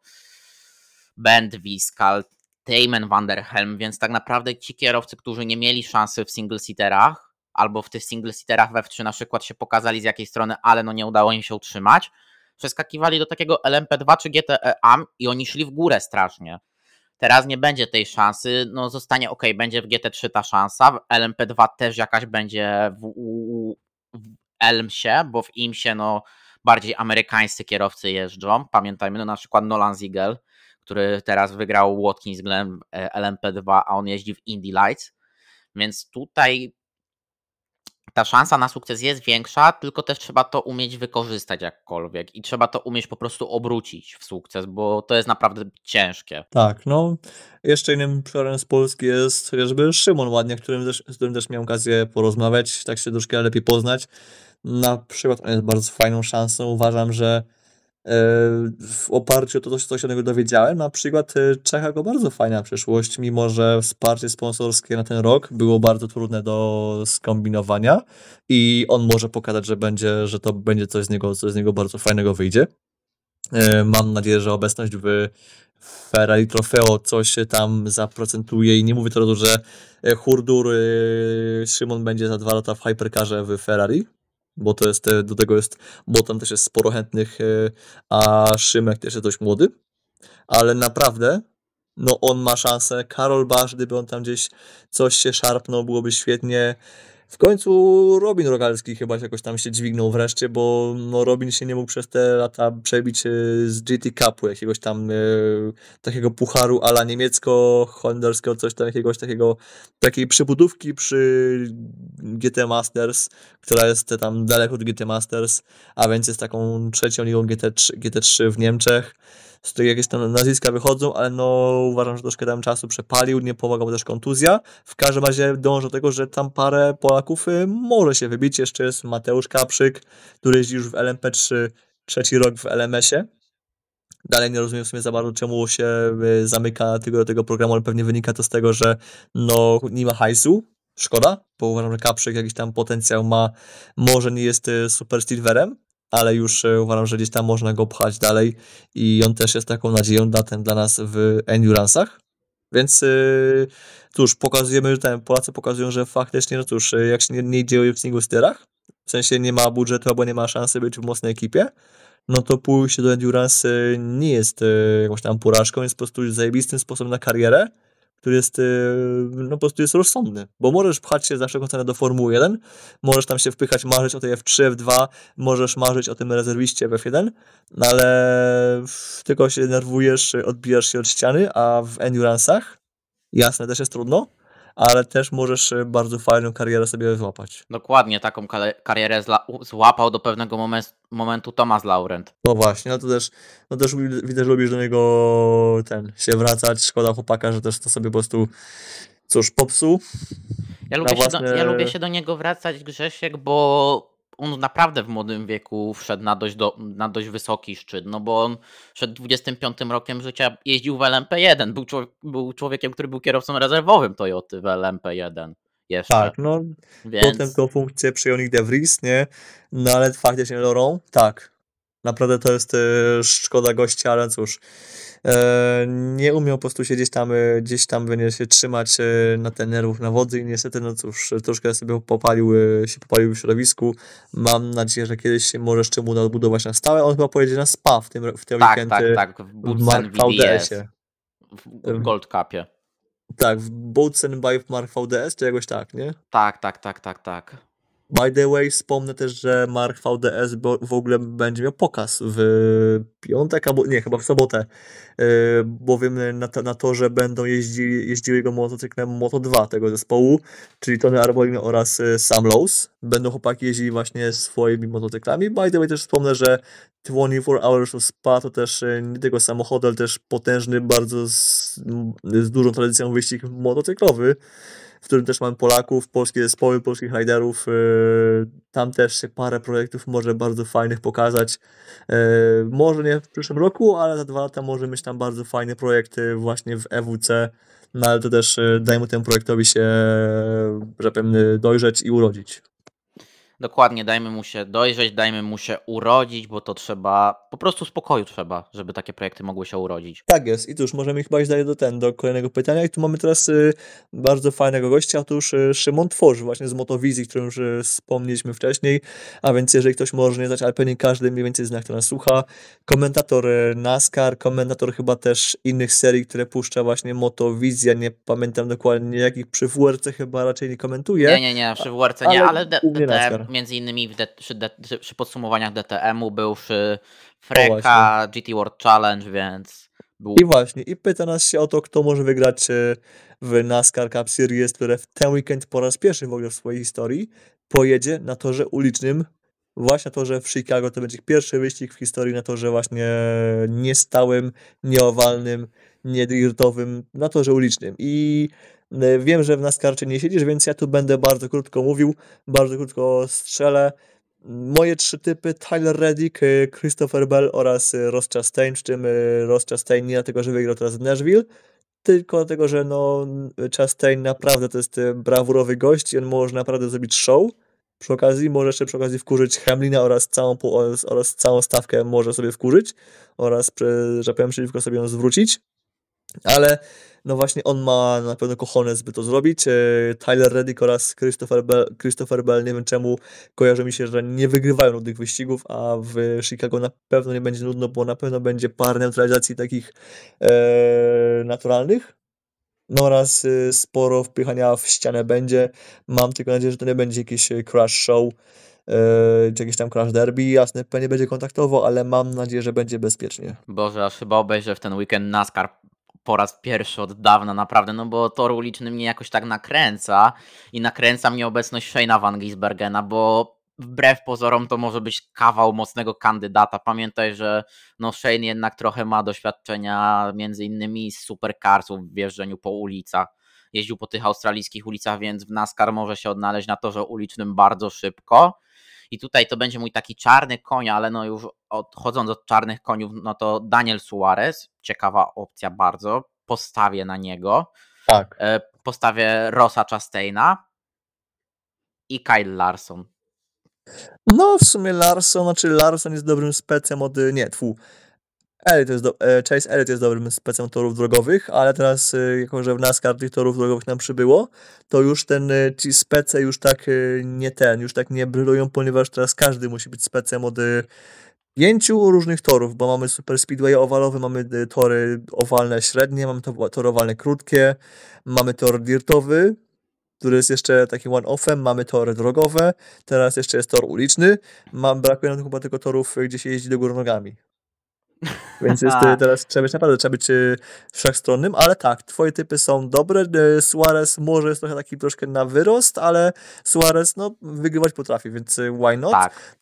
Bent Wiskal, Tayman van der Helm, więc tak naprawdę ci kierowcy, którzy nie mieli szansy w single-seaterach, albo w tych single-seaterach we w3 na przykład się pokazali z jakiej strony, ale no nie udało im się utrzymać, przeskakiwali do takiego LMP2 czy GTE AM i oni szli w górę strasznie. Teraz nie będzie tej szansy, no zostanie ok, będzie w GT3 ta szansa, w LMP2 też jakaś będzie w, w, w Elmsie, bo w Imsie no bardziej amerykańscy kierowcy jeżdżą, pamiętajmy, no na przykład Nolan Ziegel, który teraz wygrał Watkins Glen e, LMP2, a on jeździ w Indy Lights. Więc tutaj ta szansa na sukces jest większa, tylko też trzeba to umieć wykorzystać jakkolwiek i trzeba to umieć po prostu obrócić w sukces, bo to jest naprawdę ciężkie. Tak, no. Jeszcze innym przykładem z Polski jest chociażby Szymon Ładnie, którym też, z którym też miałem okazję porozmawiać, tak się troszkę lepiej poznać. Na przykład on jest bardzo fajną szansą. Uważam, że w oparciu o to, co się o niego dowiedziałem, na przykład e, Czecha go bardzo fajna przyszłość, mimo że wsparcie sponsorskie na ten rok było bardzo trudne do skombinowania i on może pokazać, że będzie, że to będzie coś z niego, coś z niego bardzo fajnego wyjdzie. E, mam nadzieję, że obecność w Ferrari Trofeo coś tam zaprocentuje i nie mówię teraz, że Hurdur Szymon będzie za dwa lata w Hypercarze w Ferrari, bo to jest, e, do tego jest, bo tam też jest sporo chętnych, e, a Szymek też jest dość młody, ale naprawdę, no on ma szansę, Karol Basz, gdyby on tam gdzieś coś się szarpnął, byłoby świetnie, w końcu Robin Rogalski chyba jakoś tam się dźwignął wreszcie, bo no Robin się nie mógł przez te lata przebić e, z GT Cupu, jakiegoś tam e, takiego pucharu ala niemiecko-holenderskiego, coś tam jakiegoś takiego, takiej przybudówki przy GT Masters, która jest tam daleko od GT Masters, a więc jest taką trzecią ligą GT3, GT3 w Niemczech z której jakieś tam nazwiska wychodzą, ale no uważam, że troszkę tam czasu przepalił, nie pomagał też kontuzja. W każdym razie dążę do tego, że tam parę Polaków y, może się wybić. Jeszcze jest Mateusz Kaprzyk, który jeździ już w LMP3 trzeci rok w LMS-ie. Dalej nie rozumiem w sumie za bardzo, czemu się y, zamyka tego, tego programu, ale pewnie wynika to z tego, że no, nie ma hajsu. Szkoda, bo uważam, że Kaprzyk jakiś tam potencjał ma. Może nie jest y, super silverem, ale już e, uważam, że gdzieś tam można go pchać dalej i on też jest taką nadzieją datem dla nas w endurance'ach. Więc yy, cóż, pokazujemy, że ten, Polacy pokazują, że faktycznie, no cóż, jak się nie, nie dzieje w single steerach, w sensie nie ma budżetu albo nie ma szansy być w mocnej ekipie, no to pójście do endurance nie jest jakąś tam porażką, jest po prostu zajebistym sposobem na karierę który jest, y, no po prostu jest rozsądny, bo możesz pchać się za wszelką cenę do Formuły 1, możesz tam się wpychać, marzyć o tej F3, F2, możesz marzyć o tym rezerwiście w F1, no ale tylko się denerwujesz, odbijasz się od ściany, a w Endurance'ach, jasne, też jest trudno, ale też możesz e, bardzo fajną karierę sobie złapać. Dokładnie, taką karierę złapał do pewnego momentu Thomas Laurent. No właśnie, no to też, no też że lubisz do niego ten, się wracać, szkoda chłopaka, że też to sobie po prostu cóż, popsuł. Ja lubię, własne... się do, ja lubię się do niego wracać, Grzesiek, bo on naprawdę w młodym wieku wszedł na dość, do, na dość wysoki szczyt, no bo on przed 25 rokiem życia jeździł w LMP1, był, był człowiekiem, który był kierowcą rezerwowym Toyoty w LMP1 jeszcze. Tak, no Więc... potem tą funkcję przyjął Nick De Vries, nie? No ale faktycznie Laurent, tak. Naprawdę to jest e, szkoda gościa, ale cóż, E, nie umiał po prostu się gdzieś tam, e, gdzieś tam będzie się trzymać na ten nerwów na wodzy i niestety, no cóż, troszkę sobie popalił, się popalił w środowisku. Mam nadzieję, że kiedyś się może jeszcze mu odbudować na stałe. On chyba pojedzie na SPA w tym, w tym tak, weekend. Tak, tak, w, w Mark VDS-ie. W Gold Cupie. Tak, w Boatsen by Mark VDS, czy jakoś tak, nie? Tak, tak, tak, tak, tak. By the way, wspomnę też, że Mark VDS w ogóle będzie miał pokaz w piątek, albo nie, chyba w sobotę, yy, bowiem na, to, na torze będą jeździ, jeździły jego motocyklem Moto2 tego zespołu, czyli Tony Arbolin oraz y, Sam Lowe's. Będą chłopaki jeździli właśnie swoimi motocyklami. By the way, też wspomnę, że 24 Hours of Spa to też y, nie tylko samochód, ale też potężny, bardzo z, z dużą tradycją wyścig motocyklowy w którym też mamy Polaków, polskie zespoły, polskich riderów. Yy, tam też się parę projektów może bardzo fajnych pokazać. Yy, może nie w przyszłym roku, ale za dwa lata może mieć tam bardzo fajne projekty właśnie w EWC. No ale to też yy, dajmy temu projektowi się, że powiem, dojrzeć i urodzić. Dokładnie, dajmy mu się dojrzeć, dajmy mu się urodzić, bo to trzeba, po prostu spokoju trzeba, żeby takie projekty mogły się urodzić. Tak jest. I cóż, możemy chyba iść dalej do, ten, do kolejnego pytania. I tu mamy teraz y, bardzo fajnego gościa, otóż y, Szymon Tworzy, właśnie z Motowizji, którą już y, wspomnieliśmy wcześniej. A więc jeżeli ktoś może nie znać, ale pewnie każdy mniej więcej zna, kto nas słucha. Komentator y, NASCAR, komentator chyba też innych serii, które puszcza właśnie Motowizja. Nie pamiętam dokładnie jakich przy WRC chyba raczej nie komentuje. Nie, nie, nie, przy WRC nie, ale ale D- głównie DTM, NASCAR. Między innymi w D- przy, D- przy- podsumowaniach DTM-u był przy Freka, GT World Challenge, więc był I właśnie, i pyta nas się o to, kto może wygrać e, w NASCAR Cup Series, które w ten weekend po raz pierwszy w ogóle w swojej historii pojedzie na torze ulicznym. Właśnie na torze w Chicago. To będzie ich pierwszy wyścig w historii na torze właśnie niestałym, nieowalnym, niedirtowym, na torze ulicznym. I e, wiem, że w NASCARcie nie siedzisz, więc ja tu będę bardzo krótko mówił, bardzo krótko strzelę. Moje trzy typy, Tyler Reddick, y, Christopher Bell oraz y, Ross Chastain, przy czym Ross Chastain nie dlatego, że wygrał teraz w Nashville, tylko dlatego, że no Chastain naprawdę to jest brawurowy gość i on może naprawdę zrobić show. Przy okazji może jeszcze przy okazji wkurzyć Hamlina oraz całą, oraz, oraz całą stawkę może sobie wkurzyć oraz, że powiem, przeciwko sobie ją zwrócić. Ale no właśnie on ma na pewno cojones, by to zrobić. E, Tyler Reddick oraz Christopher Bell, Christopher Bell, nie wiem czemu kojarzy mi się, że nie wygrywają nudnych wyścigów, a w Chicago na pewno nie będzie nudno, bo na pewno będzie parę neutralizacji takich e, naturalnych. No oraz e, sporo wpychania w ścianę będzie. Mam tylko nadzieję, że to nie będzie jakiś e, crash show, czy jakieś tam crash derby. Jasne, pewnie będzie kontaktowo, ale mam nadzieję, że będzie bezpiecznie. Boże, aż chyba obejrzę w ten weekend NASCAR po raz pierwszy od dawna, naprawdę, no bo tor uliczny mnie jakoś tak nakręca i nakręca mnie obecność Shane'a Van Gisbergena, bo wbrew pozorom to może być kawał mocnego kandydata. Pamiętaj, że no Shane jednak trochę ma doświadczenia między innymi z supercarsów w jeżdżeniu po ulicach. Jeździł po tych australijskich ulicach, więc w NASCAR może się odnaleźć na torze ulicznym bardzo szybko. I tutaj to będzie mój taki czarny koń, ale no już odchodząc od czarnych koniów, no to Daniel Suarez, ciekawa opcja bardzo, postawię na niego. Tak. E, Postawię Rosa Chastaina i Kyle Larson. No, w sumie Larson, znaczy Larson jest dobrym specem od, nie, tfu, Elliot jest do, e, Chase Elliott jest dobrym specem torów drogowych, ale teraz, e, jako że w NASCAR tych torów drogowych nam przybyło, to już ten, e, ci spece już tak nie ten, już tak nie brylują, ponieważ teraz każdy musi być specem od pięciu różnych torów, bo mamy super speedway owalowy, mamy tory owalne średnie, mamy to- tory owalne krótkie, mamy tor dirtowy, który jest jeszcze takim one-offem, mamy tory drogowe, teraz jeszcze jest tor uliczny, mam, brakuje nam chyba tylko torów, gdzie się jeździ do góry nogami. Więc jest, teraz trzeba być naprawdę trzeba być e, wszechstronnym, ale tak, twoje typy są dobre. e, Suarez może jest trochę taki troszkę na wyrost, ale Suarez no, wygrywać potrafi, więc e, why not? Tak,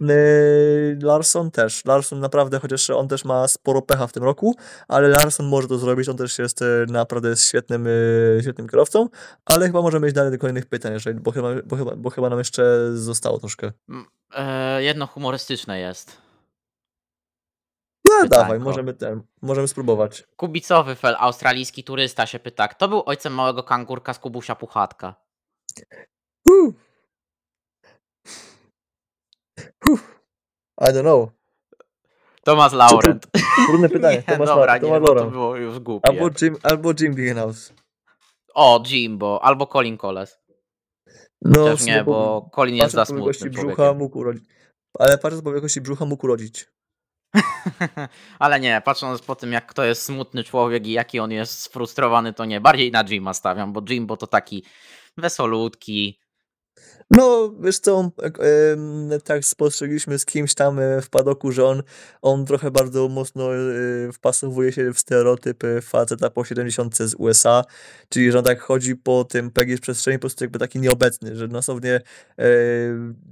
Larson też. Larson naprawdę, chociaż on też ma sporo pecha w tym roku, ale Larson może to zrobić. On też jest naprawdę jest świetnym, świetnym kierowcą, ale chyba możemy iść dalej do kolejnych pytań, jeżeli, bo, chyba, bo, chyba, bo chyba nam jeszcze zostało troszkę. e, jedno humorystyczne jest. No Pytanko. dawaj, możemy ten, możemy spróbować. Kubicowy fel, australijski turysta się pyta, kto był ojcem małego kangurka z Kubusia Puchatka? Whew. I don't know. Thomas Laurent. Trudne pytanie. Nie, Tomasz dobra, Dobra, nie, Tomasz bo to Laurent. było już głupie. Albo Jim, albo Jim Begenhouse. O, Jimbo, albo Colin Coles. No, Chociaż nie, bo Colin jest za smutnym brzucha mógł urodzić. Ale patrząc po wielkości brzucha mógł urodzić. Ale nie, patrząc po tym, jak to jest smutny człowiek i jaki on jest sfrustrowany, to nie. Bardziej na Jima stawiam, bo Jimbo to taki wesolutki, No, wiesz co, em, tak spostrzegliśmy z kimś tam e, w padoku, że on, on trochę bardzo mocno e, wpasowuje się w stereotyp e, faceta po 70 z USA, czyli że on tak chodzi po tym PGS przestrzeni po prostu jakby taki nieobecny, że dosłownie e,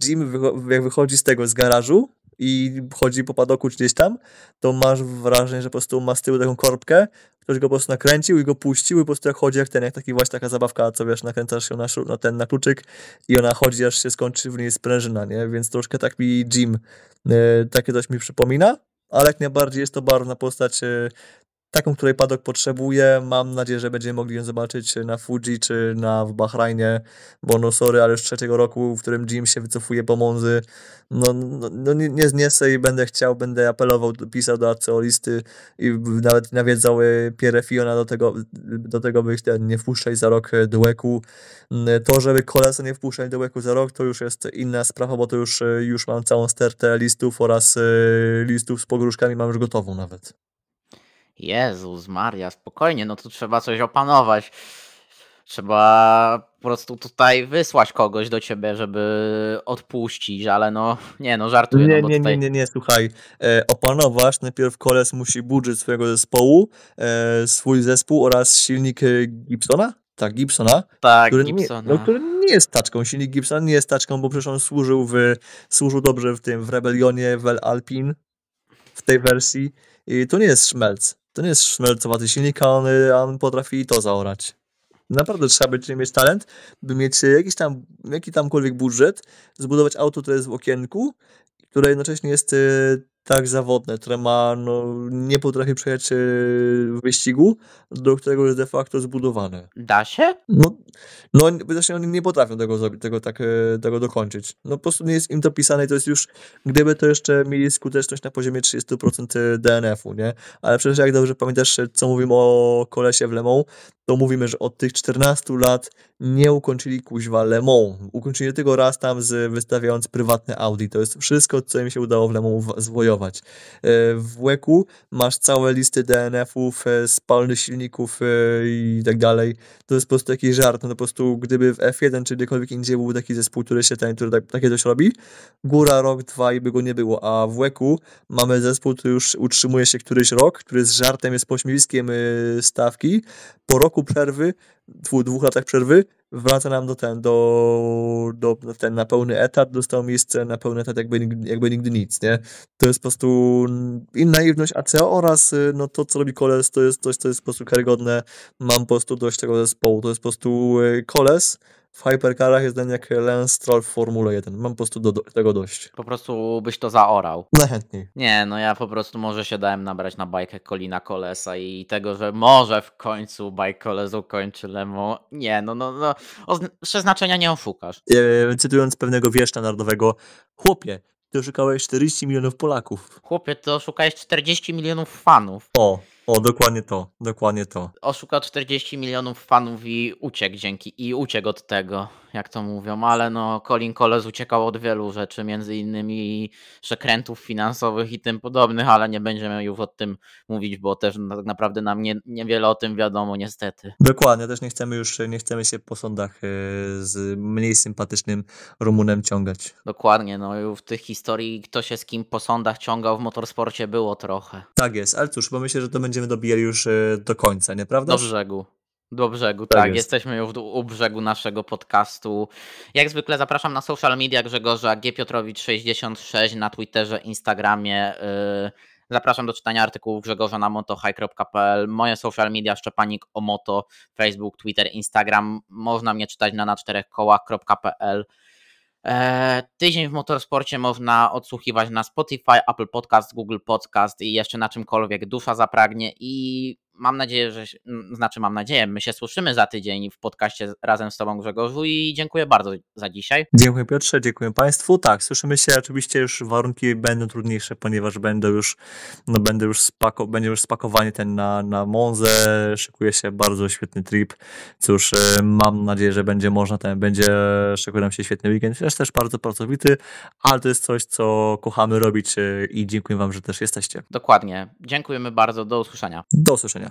Jim jak wychodzi z tego, z garażu i chodzi po padoku czy gdzieś tam, to masz wrażenie, że po prostu ma z tyłu taką korbkę, ktoś go po prostu nakręcił i go puścił i po prostu jak chodzi jak ten, jak taki właśnie taka zabawka, co wiesz, nakręcasz się na, na ten, na kluczyk i ona chodzi, aż się skończy w niej sprężyna, nie? Więc troszkę tak mi Jim e, takie coś mi przypomina, ale jak najbardziej jest to barwna postać, e, taką, której Padok potrzebuje. Mam nadzieję, że będziemy mogli ją zobaczyć na Fuji czy na w Bahrajnie, bo no sorry, ale już trzeciego roku, w którym Jim się wycofuje po Monzy, no, no, no nie, nie zniesę i będę chciał, będę apelował, pisał do arceolisty i nawet nawiedzał e, Pierre Fiona do tego, do tego by nie wpuszczać za rok e, do łeku. Mm, To, żeby Kolesa nie wpuszczać do łeku za rok, to już jest inna sprawa, bo to już, e, już mam całą stertę listów oraz e, listów z pogróżkami mam już gotową nawet. Jezus Maria, spokojnie, no tu trzeba coś opanować. Trzeba po prostu tutaj wysłać kogoś do ciebie, żeby odpuścić, ale no, nie no, żartuję, Nie, no nie, tutaj... nie, nie, nie, słuchaj. E, opanować najpierw Koles musi budżet swojego zespołu, e, swój zespół oraz silnik e, Gibsona? Tak, Gibsona. Tak, który nie, Gibsona. no, który nie jest taczką. Silnik Gibsona nie jest taczką, bo przecież on służył, w, służył dobrze w tym, w Rebelionie, w El Alpine, w tej wersji. I to nie jest szmelc. To nie jest szmelcowaty silnik, a on, a on potrafi to zaorać. Naprawdę trzeba być, mieć talent, by mieć e, jakiś tam, jaki tamkolwiek budżet, zbudować auto, które jest w okienku, które jednocześnie jest e, tak zawodne, które ma, no, nie potrafi przejechać e, wyścigu, do którego jest de facto zbudowane. Da się? No, no właśnie oni nie potrafią tego zrobić, tego tak, e, tego dokończyć. No po prostu nie jest im to pisane i to jest już, gdyby to jeszcze mieli skuteczność na poziomie 30% DNF-u, nie? Ale przecież jak dobrze pamiętasz, co mówimy o kolesie w Le Mans, to mówimy, że od tych 14 lat nie ukończyli kuźwa Le Mans. Ukończyli tylko raz tam z, wystawiając prywatne Audi. To jest wszystko, co im się udało w Le Mans zwojować. E, W WEC-u masz całe listy DNF-ów, e, spalnych silników e, i tak dalej. To jest po prostu jakiś żart. No po prostu gdyby w F1 czy gdziekolwiek indziej był taki zespół, który się ten, który tak, takie coś robi, góra rok, dwa i by go nie było. A w WEC-u mamy zespół, który już utrzymuje się któryś rok, który z żartem jest pośmiewiskiem stawki. Po roku przerwy, dwu, dwóch latach przerwy, wraca nam do ten, do, do ten na pełny etat, dostał miejsce na pełny etat jakby, jakby nigdy nic, nie? To jest po prostu naiwność ACO oraz y, no to, co robi Koles, to jest coś, co jest po prostu karygodne. Mam po prostu dość tego zespołu. To jest po prostu y, Koles w hypercarach jest ten jak Lance Stroll w Formule 1. Mam po prostu do, do, tego dość. Po prostu byś to zaorał. Najchętniej. Nie, no ja po prostu może się dałem nabrać na bajkę Colina Kolesa i tego, że może w końcu bajk Koles ukończy Lemo. Nie, no, no, no, przeznaczenia nie oszukasz. E, cytując pewnego wieszcza narodowego, chłopie, ty oszukałeś 40 milionów Polaków. Chłopie, ty oszukałeś 40 milionów fanów. O, o, dokładnie to, dokładnie to. Oszukał 40 milionów fanów i uciekł dzięki, i uciekł od tego, jak to mówią, ale no Colin Coles uciekał od wielu rzeczy, między innymi przekrętów finansowych i tym podobnych, ale nie będziemy już o tym mówić, bo też tak naprawdę nam nie, niewiele o tym wiadomo niestety. Dokładnie, też nie chcemy już, nie chcemy się po sądach e, z mniej sympatycznym Rumunem ciągać. Dokładnie, no już w tych historii kto się z kim po sądach ciągał w motorsporcie było trochę. Tak jest, ale cóż, bo myślę, że to będziemy dobijali już e, do końca, nieprawda? Do brzegu. Do brzegu, Tak tak. jest. Jesteśmy już u- brzegu naszego podcastu. Jak zwykle zapraszam na social media Grzegorza G. Piotrowicz66 na Twitterze, Instagramie. Yy, Zapraszam do czytania artykułów Grzegorza na motohigh.pl. Moje social media Szczepanik o moto, Facebook, Twitter, Instagram. Można mnie czytać na na czterech kołach.pl. Eee, Tydzień w motorsporcie można odsłuchiwać na Spotify, Apple Podcast, Google Podcast i jeszcze na czymkolwiek dusza zapragnie i mam nadzieję, że, znaczy mam nadzieję, my się słyszymy za tydzień w podcaście razem z Tobą Grzegorzu i dziękuję bardzo za dzisiaj. Dziękuję Piotrze, dziękuję Państwu. Tak, słyszymy się, oczywiście już warunki będą trudniejsze, ponieważ będę już, no będę już spako, będzie już spakowany ten na, na Monzę, szykuje się bardzo świetny trip. Cóż, e, mam nadzieję, że będzie można, ten będzie, szykuje nam się świetny weekend, też też bardzo pracowity, ale to jest coś, co kochamy robić e, i dziękuję Wam, że też jesteście. Dokładnie. Dziękujemy bardzo. Do usłyszenia. Do usłyszenia.